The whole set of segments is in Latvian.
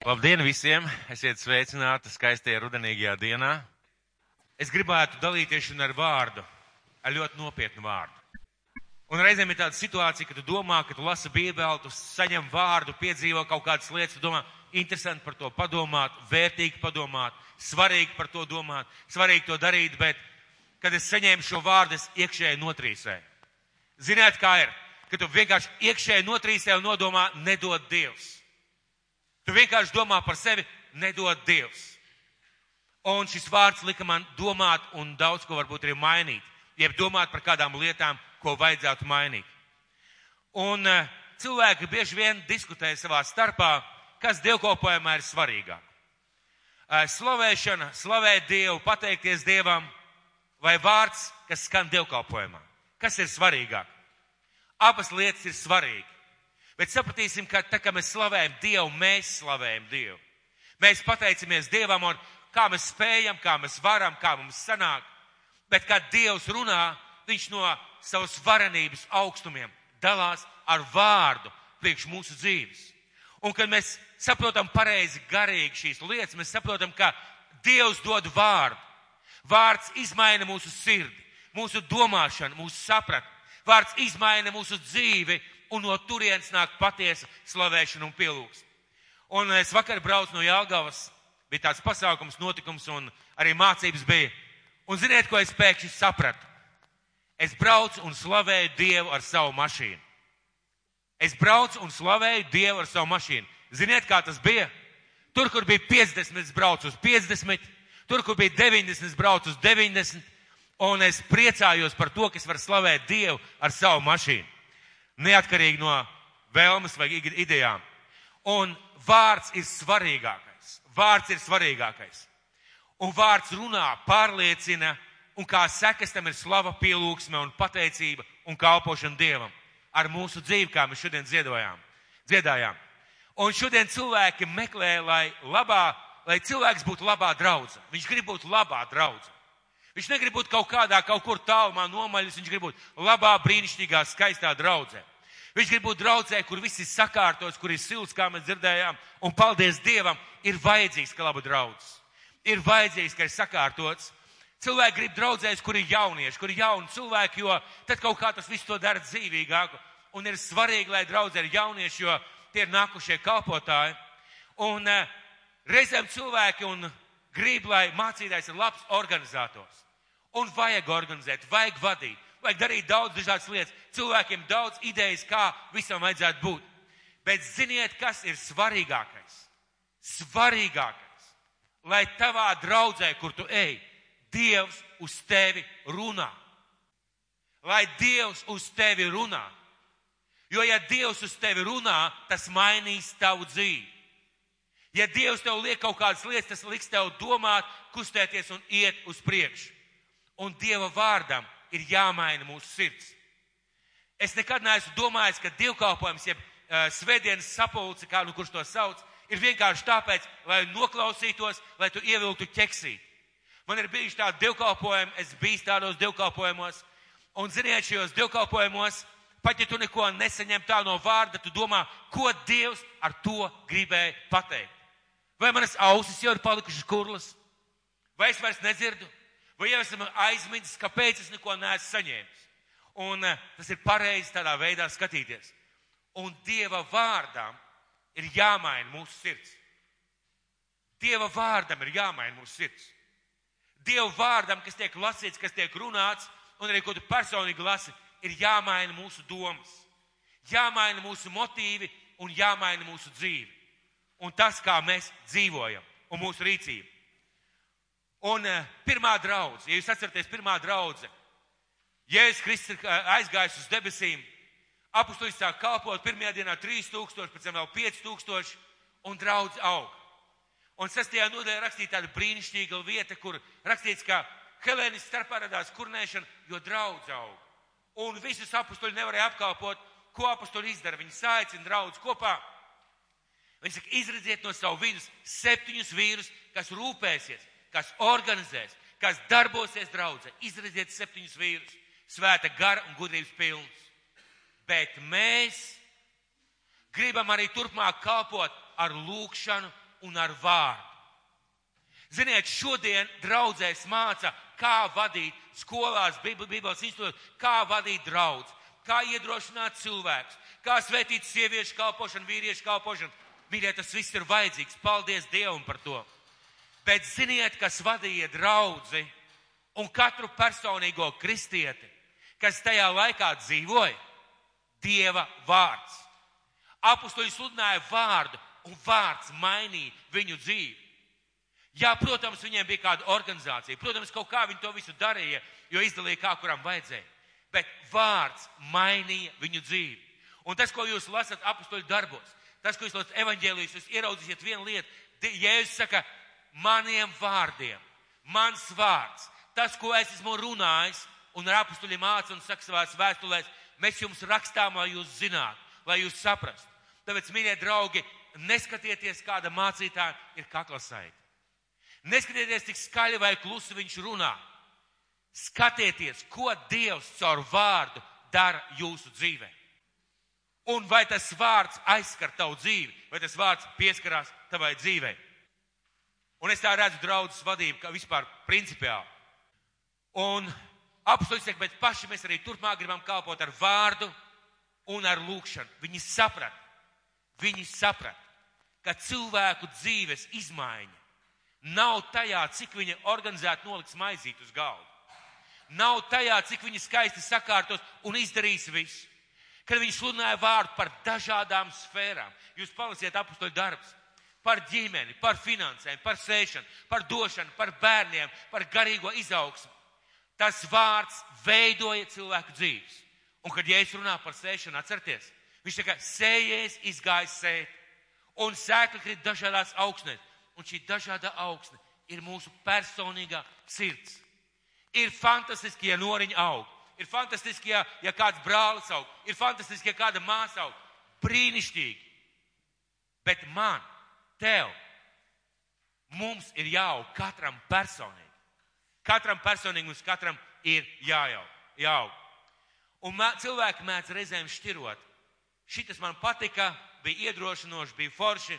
Labdien visiem! Esiet sveicināti skaistajā rudenīgajā dienā. Es gribētu dalīties ar vārdu, ar ļoti nopietnu vārdu. Un reizēm ir tāda situācija, ka tu domā, ka tu lasi bībeli, tu saņem vārdu, piedzīvo kaut kādas lietas, tu domā, interesanti par to padomāt, vērtīgi padomāt, svarīgi par to domāt, svarīgi to darīt, bet, kad es saņēmu šo vārdu, es iekšēji notrīsēju. Ziniet, kā ir? Ka tu vienkārši iekšēji notrīsē un nodomā, nedod Dievs. Tu vienkārši domā par sevi, nedod Dievs. Un šis vārds lika man domāt un daudz ko varbūt arī mainīt, jeb domāt par kādām lietām, ko vajadzētu mainīt. Un uh, cilvēki bieži vien diskutē savā starpā, kas dievkalpojumā ir svarīgāk. Uh, slavēšana, slavēt Dievu, pateikties Dievam vai vārds, kas skan dievkalpojumā. Kas ir svarīgāk? Abas lietas ir svarīgas. Bet sapratīsim, ka tā kā mēs slavējam Dievu, mēs slavējam Dievu. Mēs pateicamies Dievam un kā mēs spējam, kā mēs varam, kā mums sanāk. Bet kad Dievs runā, viņš no savas varenības augstumiem dalās ar vārdu priekš mūsu dzīves. Un kad mēs saprotam pareizi garīgi šīs lietas, mēs saprotam, ka Dievs dod vārdu. Vārds izmaina mūsu sirdi, mūsu domāšanu, mūsu sapratni. Vārds izmaina mūsu dzīvi un no turienes nāk patiesa slavēšana un pielūgs. Un es vakar braucu no Jālgavas, bija tāds pasākums, notikums un arī mācības bija. Un ziniet, ko es pēkšņi sapratu? Es braucu un slavēju Dievu ar savu mašīnu. Es braucu un slavēju Dievu ar savu mašīnu. Ziniet, kā tas bija? Tur, kur bija 50, es braucu uz 50, tur, kur bija 90, es braucu uz 90, un es priecājos par to, ka es varu slavēt Dievu ar savu mašīnu neatkarīgi no vēlmes vai idejām. Un vārds ir svarīgākais. Vārds ir svarīgākais. Un vārds runā, pārliecina, un kā sekas tam ir slava, pielūgsme un pateicība un kalpošana Dievam. Ar mūsu dzīvi, kā mēs šodien dziedojām, dziedājām. Un šodien cilvēki meklē, lai labā, lai cilvēks būtu labā draudze. Viņš grib būt labā draudze. Viņš negrib būt kaut kādā, kaut kur tālumā nomaļas, viņš grib būt labā, brīnišķīgā, skaistā draudzē. Viņš grib būt draudzē, kur viss ir sakārtots, kur ir silts, kā mēs dzirdējām, un paldies Dievam, ir vajadzīgs, ka laba draudzes. Ir vajadzīgs, ka ir sakārtots. Cilvēki grib draudzēs, kur ir jaunieši, kur ir jauni cilvēki, jo tad kaut kā tas viss to dara dzīvīgāku. Un ir svarīgi, lai draudzē ir jaunieši, jo tie ir nākušie kalpotāji. Un uh, reizēm cilvēki un grib, lai mācītājs ir labs organizators. Un vajag organizēt, vajag vadīt vajag darīt daudz dažādas lietas. Cilvēkiem daudz idejas, kā visam vajadzētu būt. Bet ziniet, kas ir svarīgākais? Svarīgākais, lai tavā draudzē, kur tu ej, Dievs uz tevi runā. Lai Dievs uz tevi runā. Jo, ja Dievs uz tevi runā, tas mainīs tavu dzīvi. Ja Dievs tev liek kaut kādas lietas, tas liks tev domāt, kustēties un iet uz priekšu. Un Dieva vārdam ir jāmaina mūsu sirds. Es nekad neesmu domājis, ka dievkalpojums, jeb uh, svētdienas sapulce, kā nu kurš to sauc, ir vienkārši tāpēc, lai noklausītos, lai tu ievilktu ķeksīt. Man ir bijuši tādi dievkalpojumi, es biju tādos dievkalpojumos, un ziniet, šajos dievkalpojumos, pat ja tu neko nesaņem tā no vārda, tu domā, ko Dievs ar to gribēja pateikt. Vai manas ausis jau ir palikušas kurlas? Vai es vairs nedzirdu? Vai jau esam aizmirsis, kāpēc es neko neesmu saņēmis? Un uh, tas ir pareizi tādā veidā skatīties. Un Dieva vārdām ir jāmaina mūsu sirds. Dieva vārdam ir jāmaina mūsu sirds. Dieva vārdam, kas tiek lasīts, kas tiek runāts, un arī ko tu personīgi lasi, ir jāmaina mūsu domas, jāmaina mūsu motīvi un jāmaina mūsu dzīve. Un tas, kā mēs dzīvojam un mūsu rīcība. Un uh, pirmā draudze, ja jūs atceraties, pirmā draudze, Jēzus Kristus ir eh, aizgājis uz debesīm, apustulis sāk kalpot, pirmajā dienā 3000, pēc tam vēl 5000, un draudz aug. Un sastajā nodaļā rakstīta tāda brīnišķīga vieta, kur rakstīts, ka Helēnis starpā radās kurnēšana, jo draudz aug. Un visus apustuļi nevarēja apkalpot, ko apustuļi izdara. Viņi saicina draudz kopā. Viņi saka, izredziet no savu vidus septiņus vīrus, kas rūpēsies kas organizēs, kas darbosies draudzē. Izraziet septiņus vīrus, svēta gara un gudrības pilns. Bet mēs gribam arī turpmāk kalpot ar lūkšanu un ar vārdu. Ziniet, šodien draudzēs māca, kā vadīt skolās, Bībeles institūtos, kā vadīt draudz, kā iedrošināt cilvēkus, kā svētīt sieviešu kalpošanu, vīriešu kalpošanu. Mīļie, tas viss ir vajadzīgs. Paldies Dievam par to. Bet ziniet, kas vadīja draudzi un katru personīgo kristieti, kas tajā laikā dzīvoja? Dieva vārds. Apustuļi sludināja vārdu, un vārds mainīja viņu dzīvi. Jā, protams, viņiem bija kāda organizācija, protams, kaut kā viņi to visu darīja, jo izdalīja kā kuram vajadzēja. Bet vārds mainīja viņu dzīvi. Un tas, ko jūs lasat apustuļu darbos, tas, ko jūs lasat evaņģēlījus, jūs ieraudzīsiet vienu lietu. Jēzus saka, maniem vārdiem, mans vārds, tas, ko es esmu runājis, un ar apustuļiem māca un saka savās vēstulēs, mēs jums rakstām, lai jūs zinātu, lai jūs saprastu. Tāpēc, mīļie draugi, neskatieties, kāda mācītāja ir kaklasaita. Neskatieties, cik skaļi vai klusi viņš runā. Skatieties, ko Dievs caur vārdu dara jūsu dzīvē. Un vai tas vārds aizskar tavu dzīvi, vai tas vārds pieskarās tavai dzīvei. Un es tā redzu draudzes vadību, kā vispār principiāli. Un apstājot saka, bet paši mēs arī turpmāk gribam kalpot ar vārdu un ar lūkšanu. Viņi saprat, viņi saprat, ka cilvēku dzīves izmaiņa nav tajā, cik viņi organizēti noliks maizīt uz galdu. Nav tajā, cik viņi skaisti sakārtos un izdarīs visu. Kad viņi sludināja vārdu par dažādām sfērām, jūs palasiet apakstoļu darbus par ģimeni, par finansēm, par sēšanu, par došanu, par bērniem, par garīgo izaugsmu. Tas vārds veidoja cilvēku dzīves. Un, kad Jēzus runā par sēšanu, atcerieties, viņš saka, sējies, izgājis sēt, un sēkla krīt dažādās augsnēs. Un šī dažāda augsne ir mūsu personīgā sirds. Ir fantastiski, ja noriņa aug. Ir fantastiski, ja, ja kāds brālis aug. Ir fantastiski, ja kāda māsa aug. Brīnišķīgi. Bet man tev. Mums ir jāaug katram personīgi. Katram personīgi mums katram ir jāaug. jāaug. Un mē, cilvēki mēdz reizēm šķirot. Šitas man patika, bija iedrošinoši, bija forši,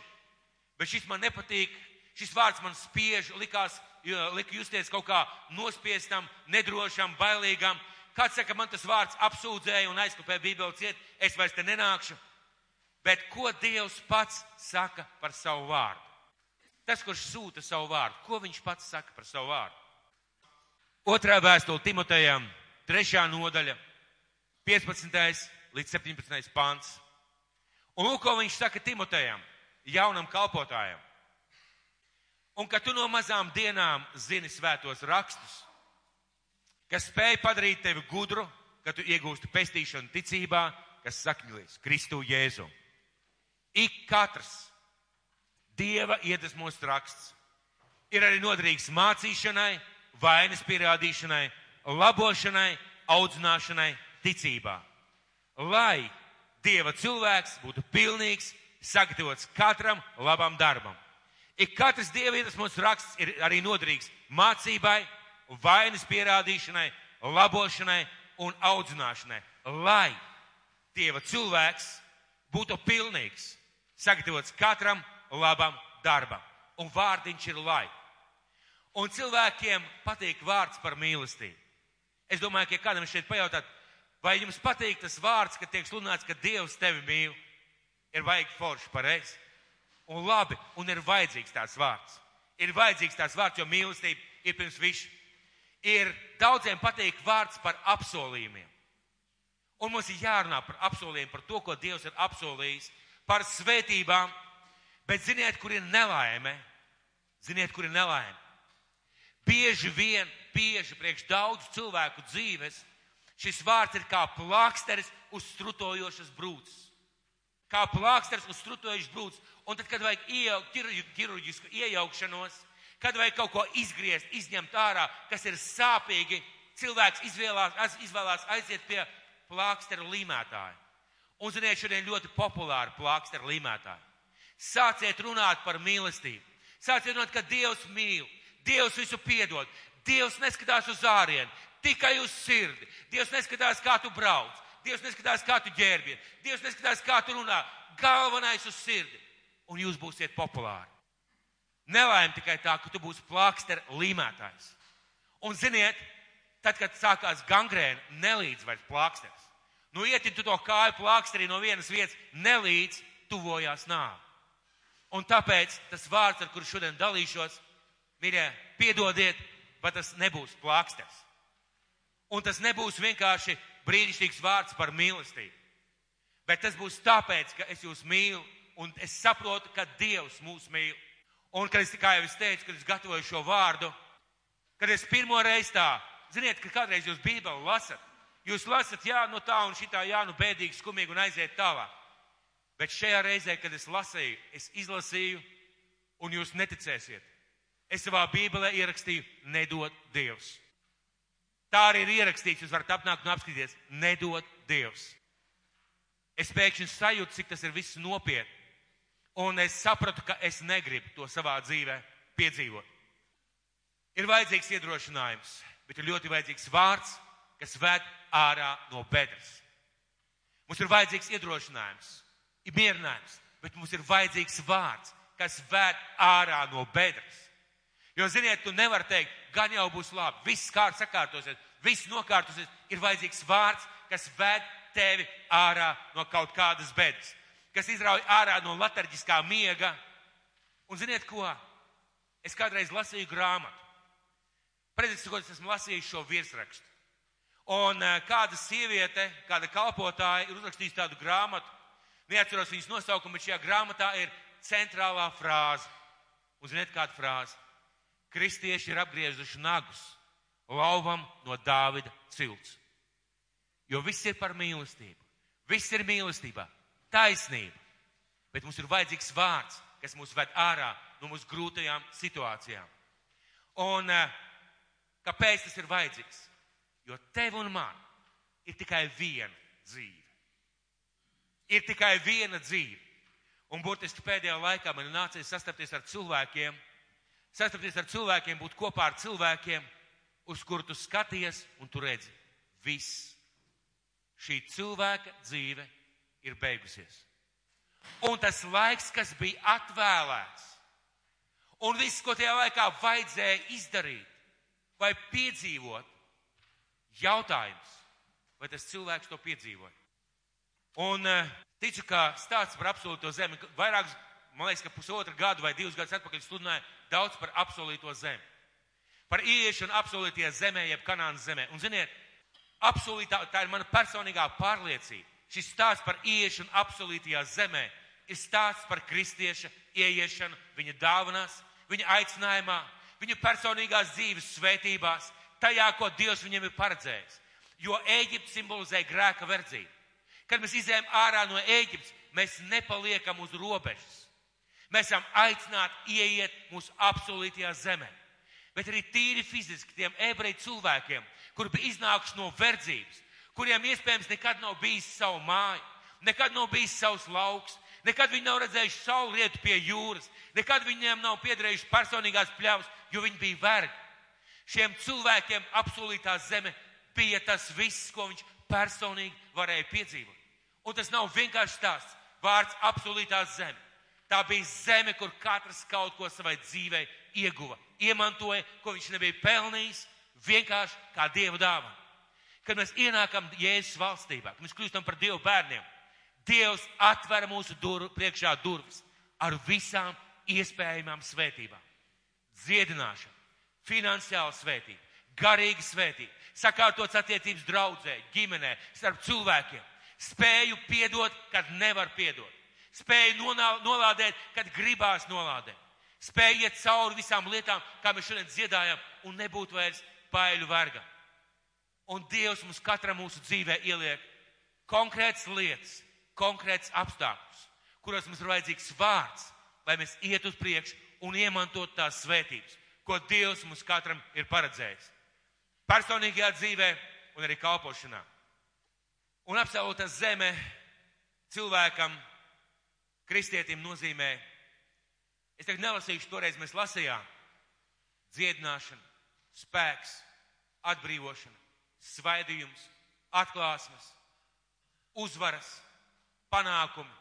bet šis man nepatīk. Šis vārds man spiež, likās, lika justies kaut kā nospiestam, nedrošam, bailīgam. Kāds saka, man tas vārds apsūdzēja un aizkopēja Bībeli ciet, es vairs te nenākšu. Bet ko Dievs pats saka par savu vārdu? Tas, kurš sūta savu vārdu, ko viņš pats saka par savu vārdu? Otrā vēstule Timotejam, trešā nodaļa, 15. līdz 17. pāns. Un lūk, ko viņš saka Timotejam, jaunam kalpotājam. Un ka tu no mazām dienām zini svētos rakstus, kas spēj padarīt tevi gudru, ka tu iegūsti pestīšanu ticībā, kas sakņojas Kristu Jēzu. Ik katrs Dieva iedvesmos raksts ir arī noderīgs mācīšanai, vainas pierādīšanai, labošanai, audzināšanai, ticībā. Lai Dieva cilvēks būtu pilnīgs, sagatavots katram labam darbam. Ik katrs Dieva iedvesmos raksts ir arī noderīgs mācībai, vainas pierādīšanai, labošanai un audzināšanai. Lai Dieva cilvēks būtu pilnīgs, sagatavots katram labam darbam. Un vārdiņš ir lai. Un cilvēkiem patīk vārds par mīlestību. Es domāju, ka ja kādam šeit pajautāt, vai jums patīk tas vārds, ka tiek sludināts, ka Dievs tevi mīl, ir vajag forši pareizi. Un labi, un ir vajadzīgs tās vārds. Ir vajadzīgs tās vārds, jo mīlestība ir pirms visu. Ir daudziem patīk vārds par apsolījumiem. Un mums ir jārunā par apsolījumu, par to, ko Dievs ir apsolījis par svētībām, bet ziniet, kur ir nelaime? Ziniet, kur ir nelaime? Bieži vien, bieži priekš daudz cilvēku dzīves, šis vārds ir kā plāksteris uz strutojošas brūces. Kā plāksteris uz strutojošas brūces. Un tad, kad vajag iejaukt, ķirurģisku iejaukšanos, kad vajag kaut ko izgriezt, izņemt ārā, kas ir sāpīgi, cilvēks izvēlās, izvēlās aiziet pie plāksteru līmētāja. Un, ziniet, šodien ļoti populāri plāksteri līmētāji. Sāciet runāt par mīlestību. Sāciet runāt, ka Dievs mīl, Dievs visu piedod. Dievs neskatās uz ārienu, tikai uz sirdi. Dievs neskatās, kā tu brauc. Dievs neskatās, kā tu ģērbies. Dievs neskatās, kā tu runā. Galvenais uz sirdi. Un jūs būsiet populāri. Nelaime tikai tā, ka tu būsi plākstera līmētājs. Un ziniet, tad, kad sākās gangrēna, nelīdz vairs plāksters. Nu, ieti tu to kāju plāksterī no vienas vietas, nelīdz tuvojās nāve. Un tāpēc tas vārds, ar kuru šodien dalīšos, mīļie, piedodiet, bet tas nebūs plāksters. Un tas nebūs vienkārši brīnišķīgs vārds par mīlestību. Bet tas būs tāpēc, ka es jūs mīlu un es saprotu, ka Dievs mūs mīl. Un, kad es, kā jau es teicu, kad es gatavoju šo vārdu, kad es pirmo reizi tā, ziniet, ka kādreiz jūs Bībeli lasat, jūs lasat, jā, no tā un šitā, jā, nu bēdīgi, skumīgi un aiziet tālāk. Bet šajā reizē, kad es lasīju, es izlasīju, un jūs neticēsiet. Es savā Bībelē ierakstīju, nedod Dievs. Tā arī ir ierakstīts, jūs varat apnākt un apskatīties, nedod Dievs. Es pēkšņi sajūtu, cik tas ir viss nopietni. Un es sapratu, ka es negribu to savā dzīvē piedzīvot. Ir vajadzīgs iedrošinājums, bet ir ļoti vajadzīgs vārds, kas ved ārā no bedres. Mums ir vajadzīgs iedrošinājums, ir mierinājums, bet mums ir vajadzīgs vārds, kas ved ārā no bedres. Jo, ziniet, tu nevari teikt, gan jau būs labi, viss kārt sakārtosies, viss nokārtosies. Ir vajadzīgs vārds, kas ved tevi ārā no kaut kādas bedres kas izrauj ārā no latarģiskā miega. Un ziniet ko? Es kādreiz lasīju grāmatu. Ko es esmu lasījis šo virsrakstu. Un uh, kāda sieviete, kāda kalpotāja ir uzrakstījusi tādu grāmatu, neatceros viņas nosaukumu, bet šajā grāmatā ir centrālā frāze. Un ziniet, kāda frāze? Kristieši ir apgriezuši nagus lauvam no Dāvida cilts. Jo viss ir par mīlestību. Viss ir mīlestībā taisnība. Bet mums ir vajadzīgs vārds, kas mūs ved ārā no mūsu grūtajām situācijām. Un eh, kāpēc tas ir vajadzīgs? Jo tev un man ir tikai viena dzīve. Ir tikai viena dzīve. Un burtiski pēdējā laikā man nācies sastapties ar cilvēkiem, sastapties ar cilvēkiem, būt kopā ar cilvēkiem, uz kuru tu skaties un tu redzi viss. Šī cilvēka dzīve ir beigusies. Un tas laiks, kas bija atvēlēts, un viss, ko tajā laikā vajadzēja izdarīt vai piedzīvot, jautājums, vai tas cilvēks to piedzīvoja. Un eh, ticu, ka stāsts par absolūto zemi, vairākus, man liekas, ka pusotru gadu vai divus gadus atpakaļ sludināja daudz par absolūto zemi. Par ieiešanu absolūtajā zemē, jeb kanānas zemē. Un ziniet, absolūtā, tā ir mana personīgā pārliecība Šis stāsts par ieiešanu absolūtajā zemē ir stāsts par kristieša ieiešanu viņa dāvanās, viņa aicinājumā, viņa personīgās dzīves svētībās, tajā, ko Dievs viņam ir paredzējis. Jo Ēģipte simbolizē grēka verdzību. Kad mēs izējām ārā no Ēģiptes, mēs nepaliekam uz robežas. Mēs esam aicināti ieiet mūsu absolūtajā zemē. Bet arī tīri fiziski tiem ebreju cilvēkiem, kuri bija iznākuši no verdzības, kuriem iespējams nekad nav bijis savu māju, nekad nav bijis savs lauks, nekad viņi nav redzējuši savu lietu pie jūras, nekad viņiem nav piederējuši personīgās pļavas, jo viņi bija vergi. Šiem cilvēkiem apsolītā zeme bija tas viss, ko viņš personīgi varēja piedzīvot. Un tas nav vienkārši stāsts, vārds apsolītā zeme. Tā bija zeme, kur katrs kaut ko savai dzīvei ieguva, iemantoja, ko viņš nebija pelnījis, vienkārši kā dievu dāvana kad mēs ienākam Jēzus valstībā, kad mēs kļūstam par Dievu bērniem, Dievs atver mūsu dur, priekšā durvis ar visām iespējamām svētībām. Dziedināšana, finansiāla svētība, garīga svētība, sakārtots attiecības draudzē, ģimenē, starp cilvēkiem, spēju piedot, kad nevar piedot, spēju nolādēt, kad gribās nolādēt, spēju iet cauri visām lietām, kā mēs šodien dziedājam, un nebūt vairs baiļu vergam. Un Dievs mums katram mūsu dzīvē ieliek konkrētas lietas, konkrētas apstākļus, kuros mums ir vajadzīgs vārds, lai mēs iet uz priekšu un iemantot tās svētības, ko Dievs mums katram ir paredzējis. Personīgajā dzīvē un arī kalpošanā. Un absolūta zeme cilvēkam, kristietim nozīmē, es tagad nelasīšu, toreiz mēs lasījām, dziedināšana, spēks, atbrīvošana svaidījums, atklāsmes, uzvaras, panākumi,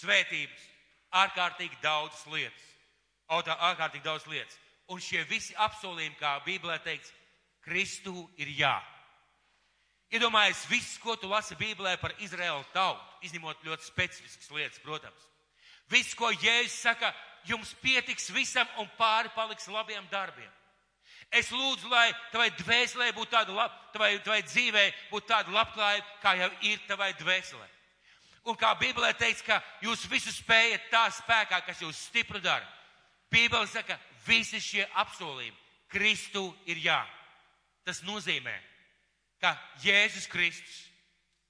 svētības, ārkārtīgi daudzas lietas. ārkārtīgi daudz lietas. Un šie visi apsolījumi, kā Bībelē teikts, Kristu ir jā. Iedomājies, viss, ko tu lasi Bībelē par Izraēlu tautu, izņemot ļoti specifiskas lietas, protams. Viss, ko Jēzus saka, jums pietiks visam un pāri paliks labiem darbiem. Es lūdzu, lai tavai dvēselē būtu tāda, lab, tavai, tavai dzīvē būtu tāda labklājība, kā jau ir tavai dvēselē. Un kā Bībelē teiks, ka jūs visu spējat tā spēkā, kas jūs stipru dara. Bībele saka, visi šie apsolījumi Kristu ir jā. Tas nozīmē, ka Jēzus Kristus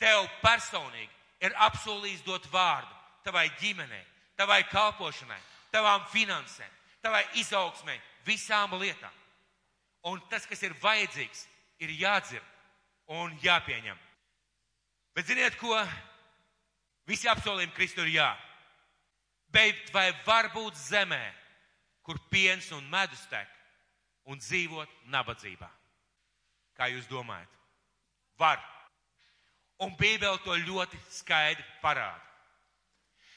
tev personīgi ir apsolījis dot vārdu tavai ģimenei, tavai kalpošanai, tavām finansēm, tavai izaugsmai, visām lietām. Un tas, kas ir vajadzīgs, ir jādzird un jāpieņem. Bet ziniet, ko? Visi apsolījumi Kristu ir jā. Bet vai var būt zemē, kur piens un medus tek, un dzīvot nabadzībā? Kā jūs domājat? Var. Un Bībele to ļoti skaidri parāda.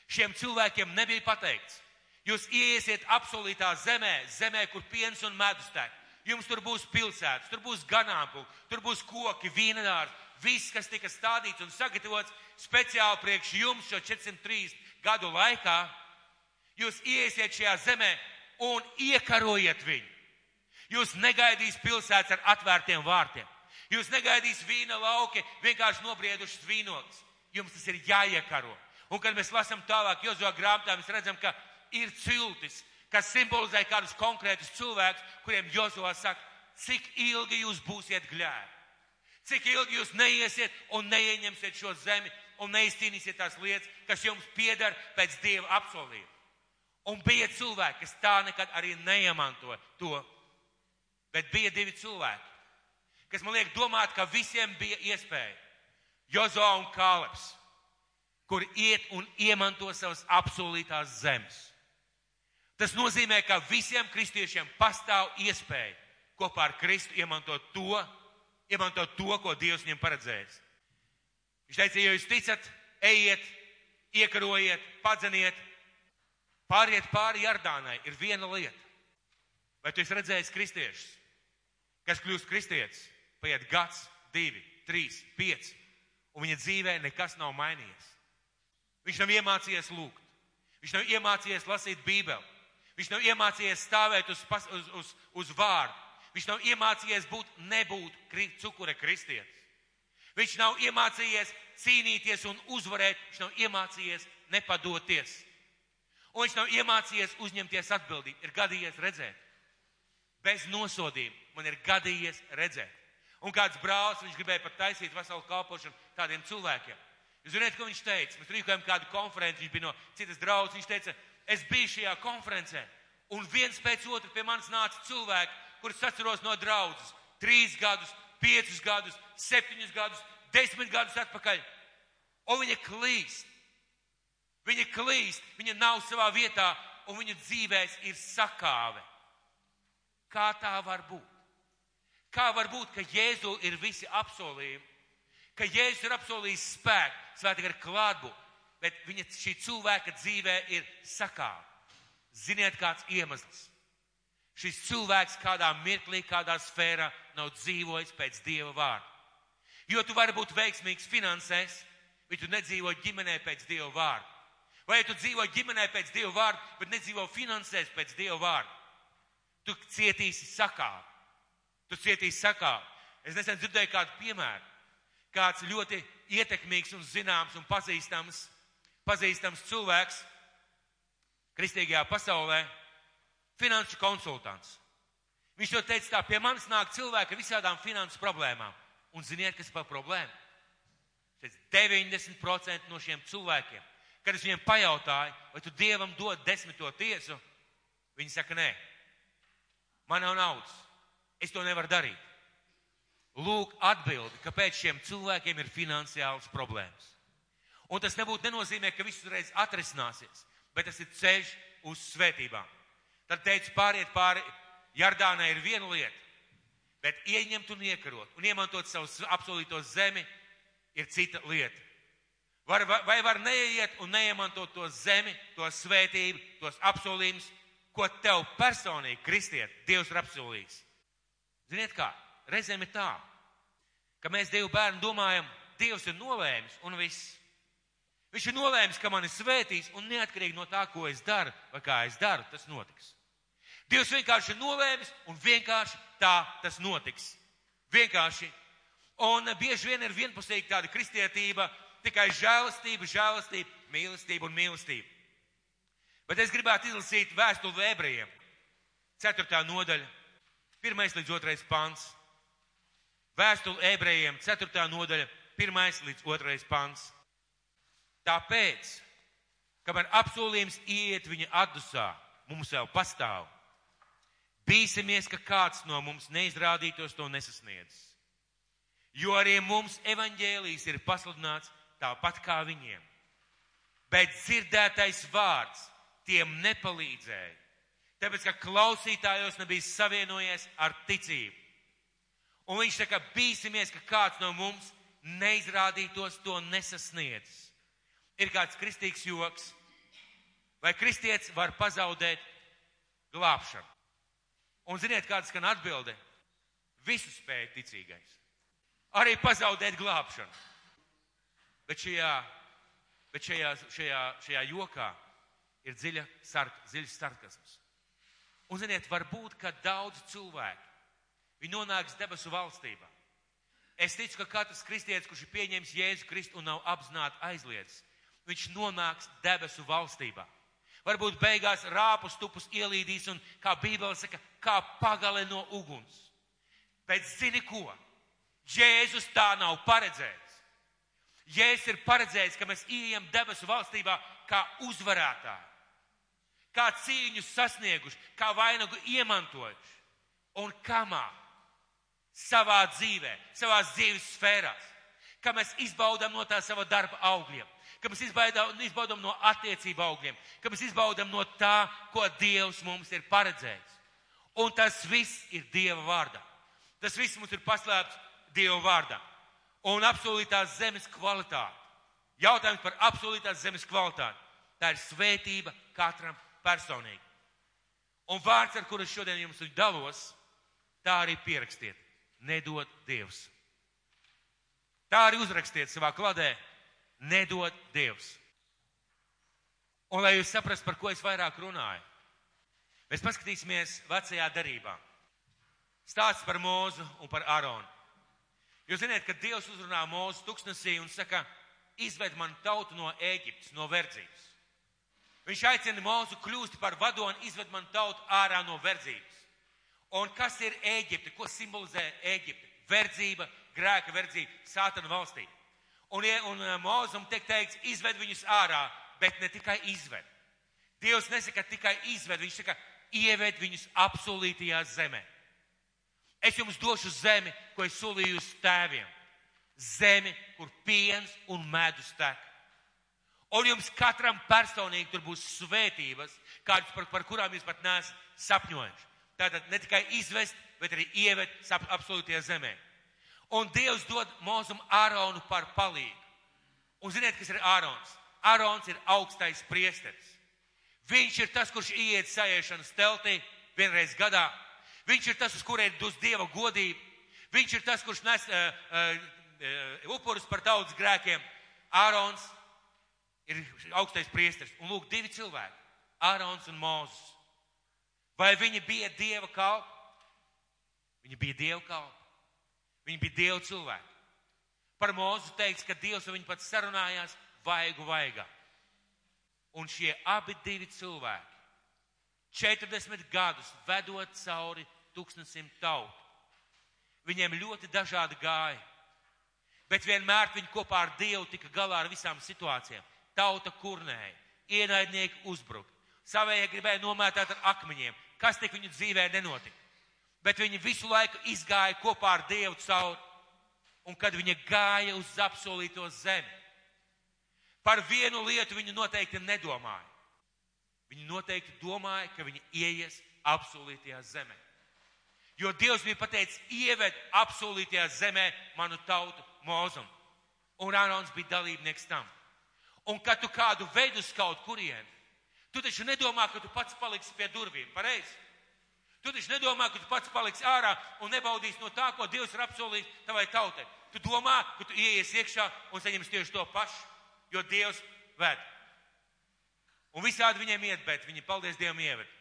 Šiem cilvēkiem nebija pateikts, jūs iesiet apsolītā zemē, zemē, kur piens un medus tek. Jums tur būs pilsētas, tur būs ganāmpulki, tur būs koki, vīnadārs, viss, kas tika stādīts un sagatavots speciāli priekš jums šo 403 gadu laikā. Jūs iesiet šajā zemē un iekarojiet viņu. Jūs negaidīs pilsētas ar atvērtiem vārtiem. Jūs negaidīs vīna lauki, vienkārši nobriedušas vīnogas. Jums tas ir jāiekaro. Un kad mēs lasām tālāk Jozo grāmatā, mēs redzam, ka ir ciltis, kas simbolizē kādus konkrētus cilvēkus, kuriem Jozo saka, cik ilgi jūs būsiet gļēri. Cik ilgi jūs neiesiet un neieņemsiet šo zemi un neizcīnīsiet tās lietas, kas jums pieder pēc Dieva apsolījuma. Un bija cilvēki, kas tā nekad arī neiemanto to. Bet bija divi cilvēki, kas man liek domāt, ka visiem bija iespēja. Jozo un Kāleps, kur iet un iemanto savas apsolītās zemes. Tas nozīmē, ka visiem kristiešiem pastāv iespēja kopā ar Kristu iemantot to, iemantot to, ko Dievs viņiem paredzējis. Viņš teica, ja jūs ticat, ejiet, iekarojiet, padzeniet, pāriet pāri Jardānai, ir viena lieta. Vai tu esi redzējis kristiešus, kas kļūst kristietis, paiet gads, divi, trīs, pieci, un viņa dzīvē nekas nav mainījies. Viņš nav iemācījies lūgt, viņš nav iemācījies lasīt Bībeli, viņš nav iemācījies stāvēt uz, uz, uz, uz vārdu, viņš nav iemācījies būt, nebūt kri, cukure kristietis. Viņš nav iemācījies cīnīties un uzvarēt, viņš nav iemācījies nepadoties. Un viņš nav iemācījies uzņemties atbildību. Ir gadījies redzēt. Bez nosodījuma man ir gadījies redzēt. Un kāds brālis, viņš gribēja pat taisīt veselu kalpošanu tādiem cilvēkiem. Jūs zināt, ko viņš teica? Mēs rīkojam kādu konferenci, viņš bija no citas draudzes. Viņš teica, es biju šajā konferencē, un viens pēc otra pie manis nāca cilvēki, kurus atceros no draudzes. Trīs gadus, piecus gadus, septiņus gadus, desmit gadus atpakaļ. Un viņa klīst. Viņa klīst, viņa nav savā vietā, un viņa dzīvēs ir sakāve. Kā tā var būt? Kā var būt, ka Jēzu ir visi apsolījumi, ka Jēzus ir apsolījis spēku, svētīgi ar klātbūt, bet viņa šī cilvēka dzīvē ir sakāve. Ziniet, kāds iemesls? Šis cilvēks kādā mirklī, kādā sfērā nav dzīvojis pēc Dieva vārda. Jo tu vari būt veiksmīgs finansēs, bet tu nedzīvo ģimenē pēc Dieva vārda. Vai tu dzīvo ģimenē pēc Dieva vārda, bet nedzīvo finansēs pēc Dieva vārda. Tu cietīsi sakāvi. Tu cietīsi sakāvi. Es nesen dzirdēju kādu piemēru. Kāds ļoti ietekmīgs un zināms un pazīstams, pazīstams cilvēks kristīgajā pasaulē, finanšu konsultants. Viņš to teica tā, pie manis nāk cilvēki ar visādām finansu problēmām. Un ziniet, kas ir par problēmu? 90% no šiem cilvēkiem, kad es viņiem pajautāju, vai tu dievam dod desmito tiesu, viņi saka, nē, man nav naudas, es to nevaru darīt. Lūk, atbildi, kāpēc šiem cilvēkiem ir finansiāls problēmas. Un tas nebūtu nenozīmē, ka viss uzreiz atrisināsies, bet tas ir ceļš uz svētībām. Tad teica, pāriet pāri Jardānai ir viena lieta, Bet ieņemt un iekarot un iemantot savu apsolīto zemi ir cita lieta. Var, vai var neiet un neiemantot to zemi, to svētību, tos apsolījumus, ko tev personīgi, kristiet, Dievs ir apsolījis. Ziniet kā, reizēm ir tā, ka mēs Dievu bērnu domājam, Dievs ir nolēmis un viss. Viņš ir nolēmis, ka mani svētīs un neatkarīgi no tā, ko es daru vai kā es daru, tas notiks. Dievs vienkārši ir nolēmis un vienkārši tā tas notiks. Vienkārši. Un bieži vien ir vienpusīga tāda kristietība, tikai žēlastība, žēlastība, mīlestība un mīlestība. Bet es gribētu izlasīt vēstuli ebrejiem. Ceturtā nodaļa, pirmais līdz otrais pants. Vēstuli ebrejiem, ceturtā nodaļa, pirmais līdz otrais pants. Tāpēc, kamēr apsolījums iet viņa atdusā, mums vēl pastāv. Bīsimies, ka kāds no mums neizrādītos to nesasniedzis. Jo arī mums evaņģēlīs ir pasludināts tāpat kā viņiem. Bet dzirdētais vārds tiem nepalīdzēja, tāpēc ka klausītājos nebija savienojies ar ticību. Un viņš saka, bīsimies, ka kāds no mums neizrādītos to nesasniedzis ir kāds kristīgs joks, vai kristietis var pazaudēt glābšanu. Un ziniet, kāds skan atbilde? Visu spēja ticīgais. Arī pazaudēt glābšanu. Bet šajā, bet šajā, šajā, šajā jokā ir dziļa sark, dziļs sarkasms. Un ziniet, varbūt, ka daudz cilvēku, viņi nonāks debesu valstībā. Es ticu, ka katrs kristietis, kurš ir pieņēmis Jēzu Kristu un nav apzināti aizliedzis, viņš nonāks debesu valstībā. Varbūt beigās rāpus tupus ielīdīs un, kā Bībele saka, kā pagale no uguns. Bet zini ko? Jēzus tā nav paredzējis. Jēzus ir paredzējis, ka mēs ieejam debesu valstībā kā uzvarētāji, kā cīņu sasnieguši, kā vainagu iemantojuši. Un kamā? Savā dzīvē, savā dzīves sfērās, kā mēs izbaudām no tā sava darba augļiem ka mēs izbaudām no attiecību augļiem, ka mēs izbaudām no tā, ko Dievs mums ir paredzējis. Un tas viss ir Dieva vārdā. Tas viss mums ir paslēpts Dieva vārdā. Un apsolītās zemes kvalitāte. Jautājums par apsolītās zemes kvalitāti. Tā ir svētība katram personīgi. Un vārds, ar kuru šodien jums dalos, tā arī pierakstiet. Nedod Dievs. Tā arī uzrakstiet savā kladē nedod Dievs. Un lai jūs saprastu, par ko es vairāk runāju, mēs paskatīsimies vecajā darībā. Stāsts par Mūzu un par Aronu. Jūs zināt, ka Dievs uzrunā Mūzu tuksnesī un saka, izved man tautu no Ēģiptes, no verdzības. Viņš aicina Mūzu kļūst par vadoni, izved man tautu ārā no verdzības. Un kas ir Ēģipte? Ko simbolizē Ēģipte? Verdzība, grēka verdzība, sātana valstība. Un, un eh, Mūzum tiek teikts, izved viņus ārā, bet ne tikai izved. Dievs nesaka tikai izved, viņš saka, ieved viņus apsolītajā zemē. Es jums došu zemi, ko es solīju uz tēviem. Zemi, kur piens un medus tek. Un jums katram personīgi tur būs svētības, kādas par, par kurām jūs pat neesat sapņojuši. Tātad ne tikai izvest, bet arī ievest absolūtajā zemē. Un Dievs dod Mūzum Āronu par palīgu. Un ziniet, kas ir Ārons? Ārons ir augstais priesteris. Viņš ir tas, kurš ieiet sajēšanas teltī vienreiz gadā. Viņš ir tas, uz kuriem dus Dieva godību. Viņš ir tas, kurš nes uh, uh, upurus par tautas grēkiem. Ārons ir augstais priesteris. Un lūk, divi cilvēki - Ārons un Mūzes. Vai viņi bija Dieva kalpi? Viņi bija Dieva kalpi. Viņi bija dievu cilvēki. Par mūzu teiks, ka Dievs ar viņu pats sarunājās vaigu vaigā. Un šie abi divi cilvēki 40 gadus vedot cauri tūkstnesim tautu. Viņiem ļoti dažādi gāja, bet vienmēr viņi kopā ar Dievu tika galā ar visām situācijām. Tauta kurnēja, ienaidnieki uzbruka, savējie gribēja nomētāt ar akmeņiem, kas tik viņu dzīvē nenotika bet viņi visu laiku izgāja kopā ar Dievu cauri. Un kad viņi gāja uz apsolīto zemi, par vienu lietu viņi noteikti nedomāja. Viņi noteikti domāja, ka viņi ieies apsolītajā zemē. Jo Dievs bija pateicis, ieved apsolītajā zemē manu tautu mūzumu. Un Ārons bija dalībnieks tam. Un kad tu kādu veidu uz kaut kurienu, Tu taču nedomā, ka tu pats paliksi pie durvīm, pareizi? Tu taču nedomā, ka tu pats paliksi ārā un nebaudīsi no tā, ko Dievs ir apsolījis tavai tautai. Tu domā, ka tu ieies iekšā un saņemsi tieši to pašu, jo Dievs ved. Un visādi viņiem iet, bet viņi, paldies Dievam, ieved.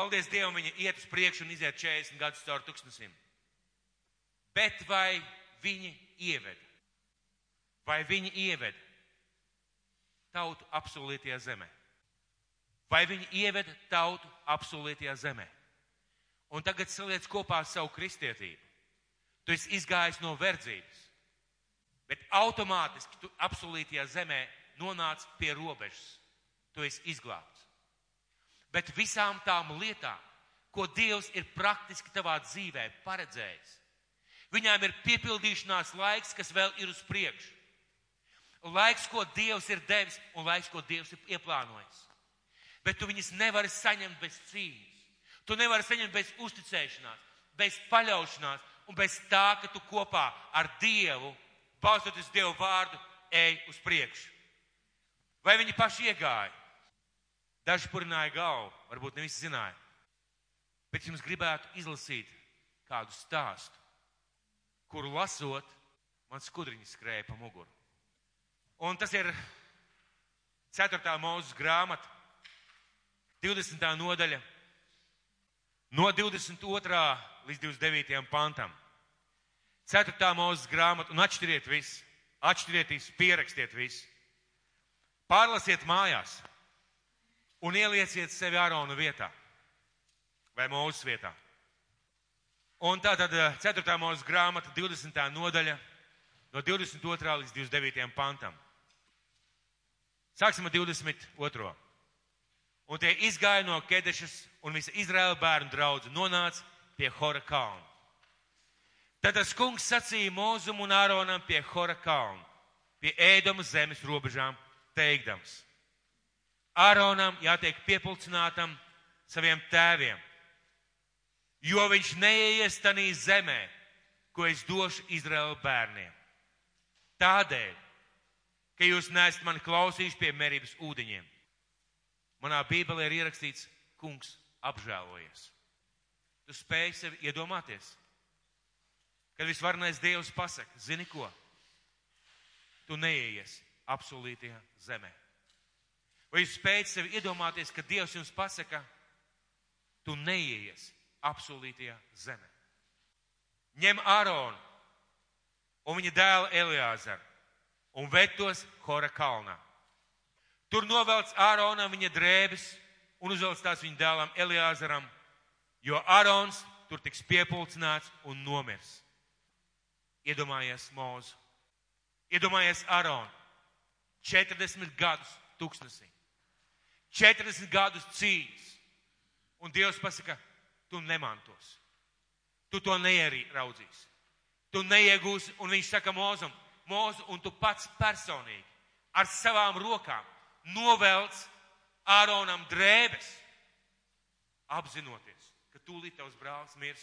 Paldies Dievam, viņi iet uz priekšu un iziet 40 gadus caur tūkstnesim. Bet vai viņi ieved? Vai viņi ieved tautu apsolītajā zemē? Vai viņi ieved tautu apsolītajā zemē? Un tagad saliec kopā savu kristietību. Tu esi izgājis no verdzības, bet automātiski tu apsolītajā zemē nonāc pie robežas. Tu esi izglābts. Bet visām tām lietām, ko Dievs ir praktiski tavā dzīvē paredzējis, viņām ir piepildīšanās laiks, kas vēl ir uz priekšu. Laiks, ko Dievs ir devis, un laiks, ko Dievs ir ieplānojis. Bet tu viņus nevari saņemt bez cīņas. Tu nevari saņemt bez uzticēšanās, bez paļaušanās un bez tā, ka tu kopā ar Dievu, balstoties Dievu vārdu, ej uz priekšu. Vai viņi paši iegāja? Daži purināja galvu, varbūt ne visi zināja. Bet jums gribētu izlasīt kādu stāstu, kuru lasot, man skudriņas skrēja pa muguru. Un tas ir 4. mūzes grāmata, 20. nodaļa, no 22. līdz 29. pantam. 4. mūzes grāmata, un atšķiriet visu, atšķiriet visu, pierakstiet visu. Pārlasiet mājās un ielieciet sevi Ārona vietā vai mūsu vietā. Un tā tad 4. mūsu grāmata, 20. nodaļa, no 22. līdz 29. pantam. Sāksim ar 22. Un tie izgāja no Kedešas un visa Izraēla bērnu draudzu nonāca pie Hora kalna. Tad tas kungs sacīja Mūzum un Āronam pie Hora kalna, pie ēdama zemes robežām, teikdams – Āronam jātiek piepulcinātam saviem tēviem, jo viņš neieies tanī zemē, ko es došu Izraēla bērniem. Tādēļ, ka jūs neesat mani klausījuši pie merības ūdeņiem. Manā bībelē ir ierakstīts, kungs apžēlojies. Tu spēj sevi iedomāties, kad visvarnais Dievs pasaka, zini ko? Tu neieies apsolītajā zemē. Vai jūs spējat sevi iedomāties, ka Dievs jums pasaka, tu neieies apsolītajā zemē? Ņem Āronu un viņa dēla Eliāzaru un ved tos Hora kalnā. Tur novelc Āronam viņa drēbes un uzvelc tās viņa dēlam Eliāzaram, jo Ārons tur tiks piepulcināts un nomirs. Iedomājies Mūzu, iedomājies Āronu, 40 gadus tūkstnesī. 40 gadus cīņas. Un Dievs pasaka, tu nemantos. Tu to neieraudzīs. Tu neiegūsi, un viņš saka Mozum, Mozu, un tu pats personīgi ar savām rokām novelc Āronam drēbes, apzinoties, ka tūlīt tavs brālis mirs.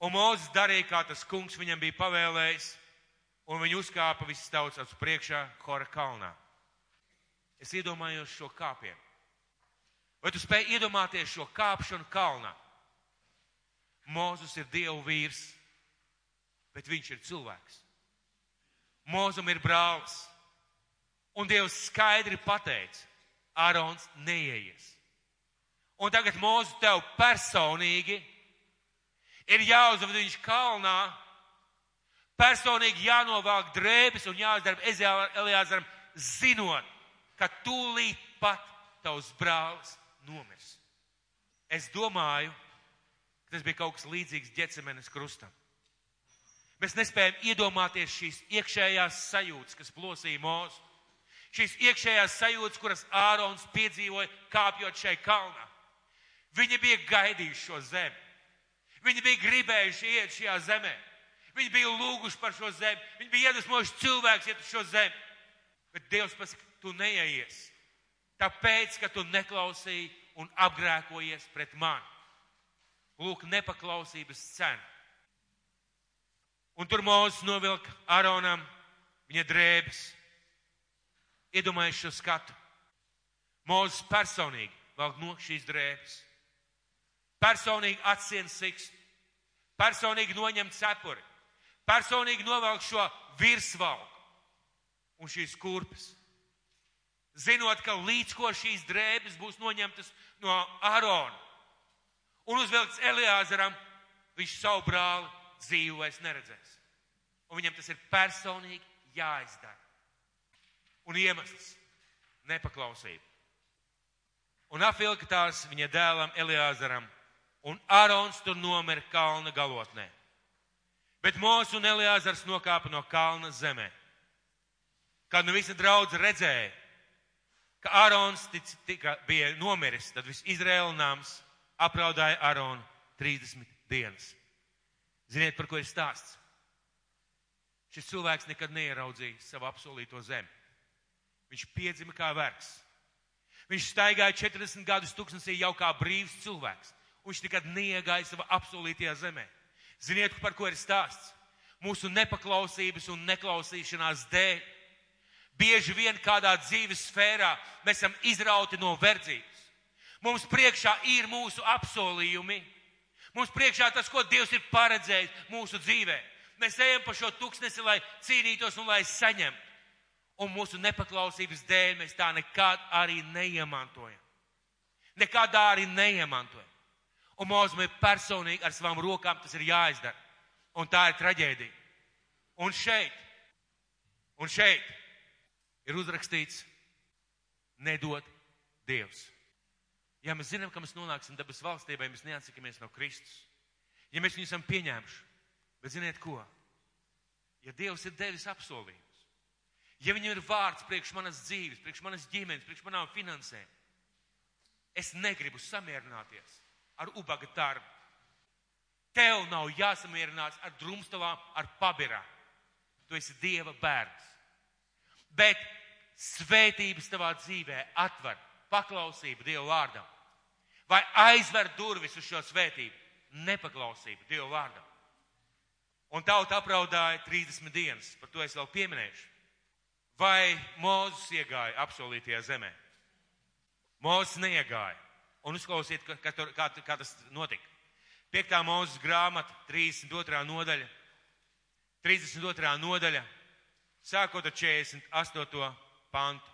Un Mozus darīja, kā tas kungs viņam bija pavēlējis, un viņi uzkāpa visas tautas priekšā Hora kalnā. Es iedomājos šo kāpienu. Vai tu spēj iedomāties šo kāpšanu kalnā? Mūzus ir Dieva vīrs, bet viņš ir cilvēks. Mūzum ir brālis. Un Dievs skaidri pateica, Ārons neieies. Un tagad mūzu tev personīgi ir jāuzved viņš kalnā, personīgi jānovāk drēbes un jāizdara Eliāzaram, zinot, ka tūlīt pat tavs brālis nomirs. Es domāju, ka tas bija kaut kas līdzīgs ģecemenes krustam. Mēs nespējam iedomāties šīs iekšējās sajūtas, kas plosīja mūsu. Šīs iekšējās sajūtas, kuras Ārons piedzīvoja kāpjot šai kalnā. Viņi bija gaidījuši šo zemi. Viņi bija gribējuši iet šajā zemē. Viņi bija lūguši par šo zemi. Viņi bija iedvesmojuši cilvēks iet uz šo zemi. Bet Dievs pasaka, tu neieies. Tāpēc, ka tu neklausīji un apgrēkojies pret mani. Lūk, nepaklausības cena. Un tur Mozus novilka Aronam viņa drēbes. Iedomājies šo skatu. Mūzes personīgi velk no šīs drēbes. Personīgi atsien sikstu. Personīgi noņem cepuri. Personīgi novelk šo virsvalku un šīs kurpes. Zinot, ka līdz ko šīs drēbes būs noņemtas no Ārona un uzvelkts Eliāzaram, viņš savu brāli dzīvu vairs neredzēs. Un viņam tas ir personīgi jāizdara. Un iemesls - nepaklausība. Un apvilka tās viņa dēlam Eliāzaram, un Ārons tur nomira kalna galotnē. Bet Mūsu un Eliāzars nokāpa no kalna zemē. Kad nu visa draudz redzēja, ka Ārons tika, bija nomiris, tad viss Izraēla nams apraudāja Āronu 30 dienas. Ziniet, par ko ir stāsts? Šis cilvēks nekad neieraudzīja savu apsolīto zemi. Viņš piedzima kā vergs. Viņš staigāja 40 gadus tūkstnesī jau kā brīvs cilvēks. Viņš nekad neiegāja savā apsolītajā zemē. Ziniet, par ko ir stāsts? Mūsu nepaklausības un neklausīšanās dēļ. Bieži vien kādā dzīves sfērā mēs esam izrauti no verdzības. Mums priekšā ir mūsu apsolījumi. Mums priekšā tas, ko Dievs ir paredzējis mūsu dzīvē. Mēs ejam pa šo tūkstnesi, lai cīnītos un lai saņemtu. Un mūsu nepaklausības dēļ mēs tā nekad arī neiemantojam. Nekādā arī neiemantojam. Un mūzum ir personīgi ar savām rokām tas ir jāizdara. Un tā ir traģēdija. Un šeit, un šeit ir uzrakstīts, nedod Dievs. Ja mēs zinām, ka mēs nonāksim dabas valstībā, ja mēs neatsakamies no Kristus, ja mēs viņu esam pieņēmuši, bet ziniet ko? Ja Dievs ir devis apsolījumus, ja viņam ir vārds priekš manas dzīves, priekš manas ģimenes, priekš manām finansēm, es negribu samierināties ar ubaga darbu. Tev nav jāsamierinās ar drumstalām, ar pabirām. Tu esi Dieva bērns. Bet svētības tavā dzīvē atver paklausību Dieva vārdam vai aizver durvis uz šo svētību? Nepaklausība Dieva vārdam. Un tauta apraudāja 30 dienas, par to es vēl pieminēšu. Vai Mozus iegāja apsolītajā zemē? Mozus neiegāja. Un uzklausiet, kā, kā, kā, tas notika. 5. mūzes grāmata, 32. nodaļa. 32. nodaļa, sākot ar 48. pantu.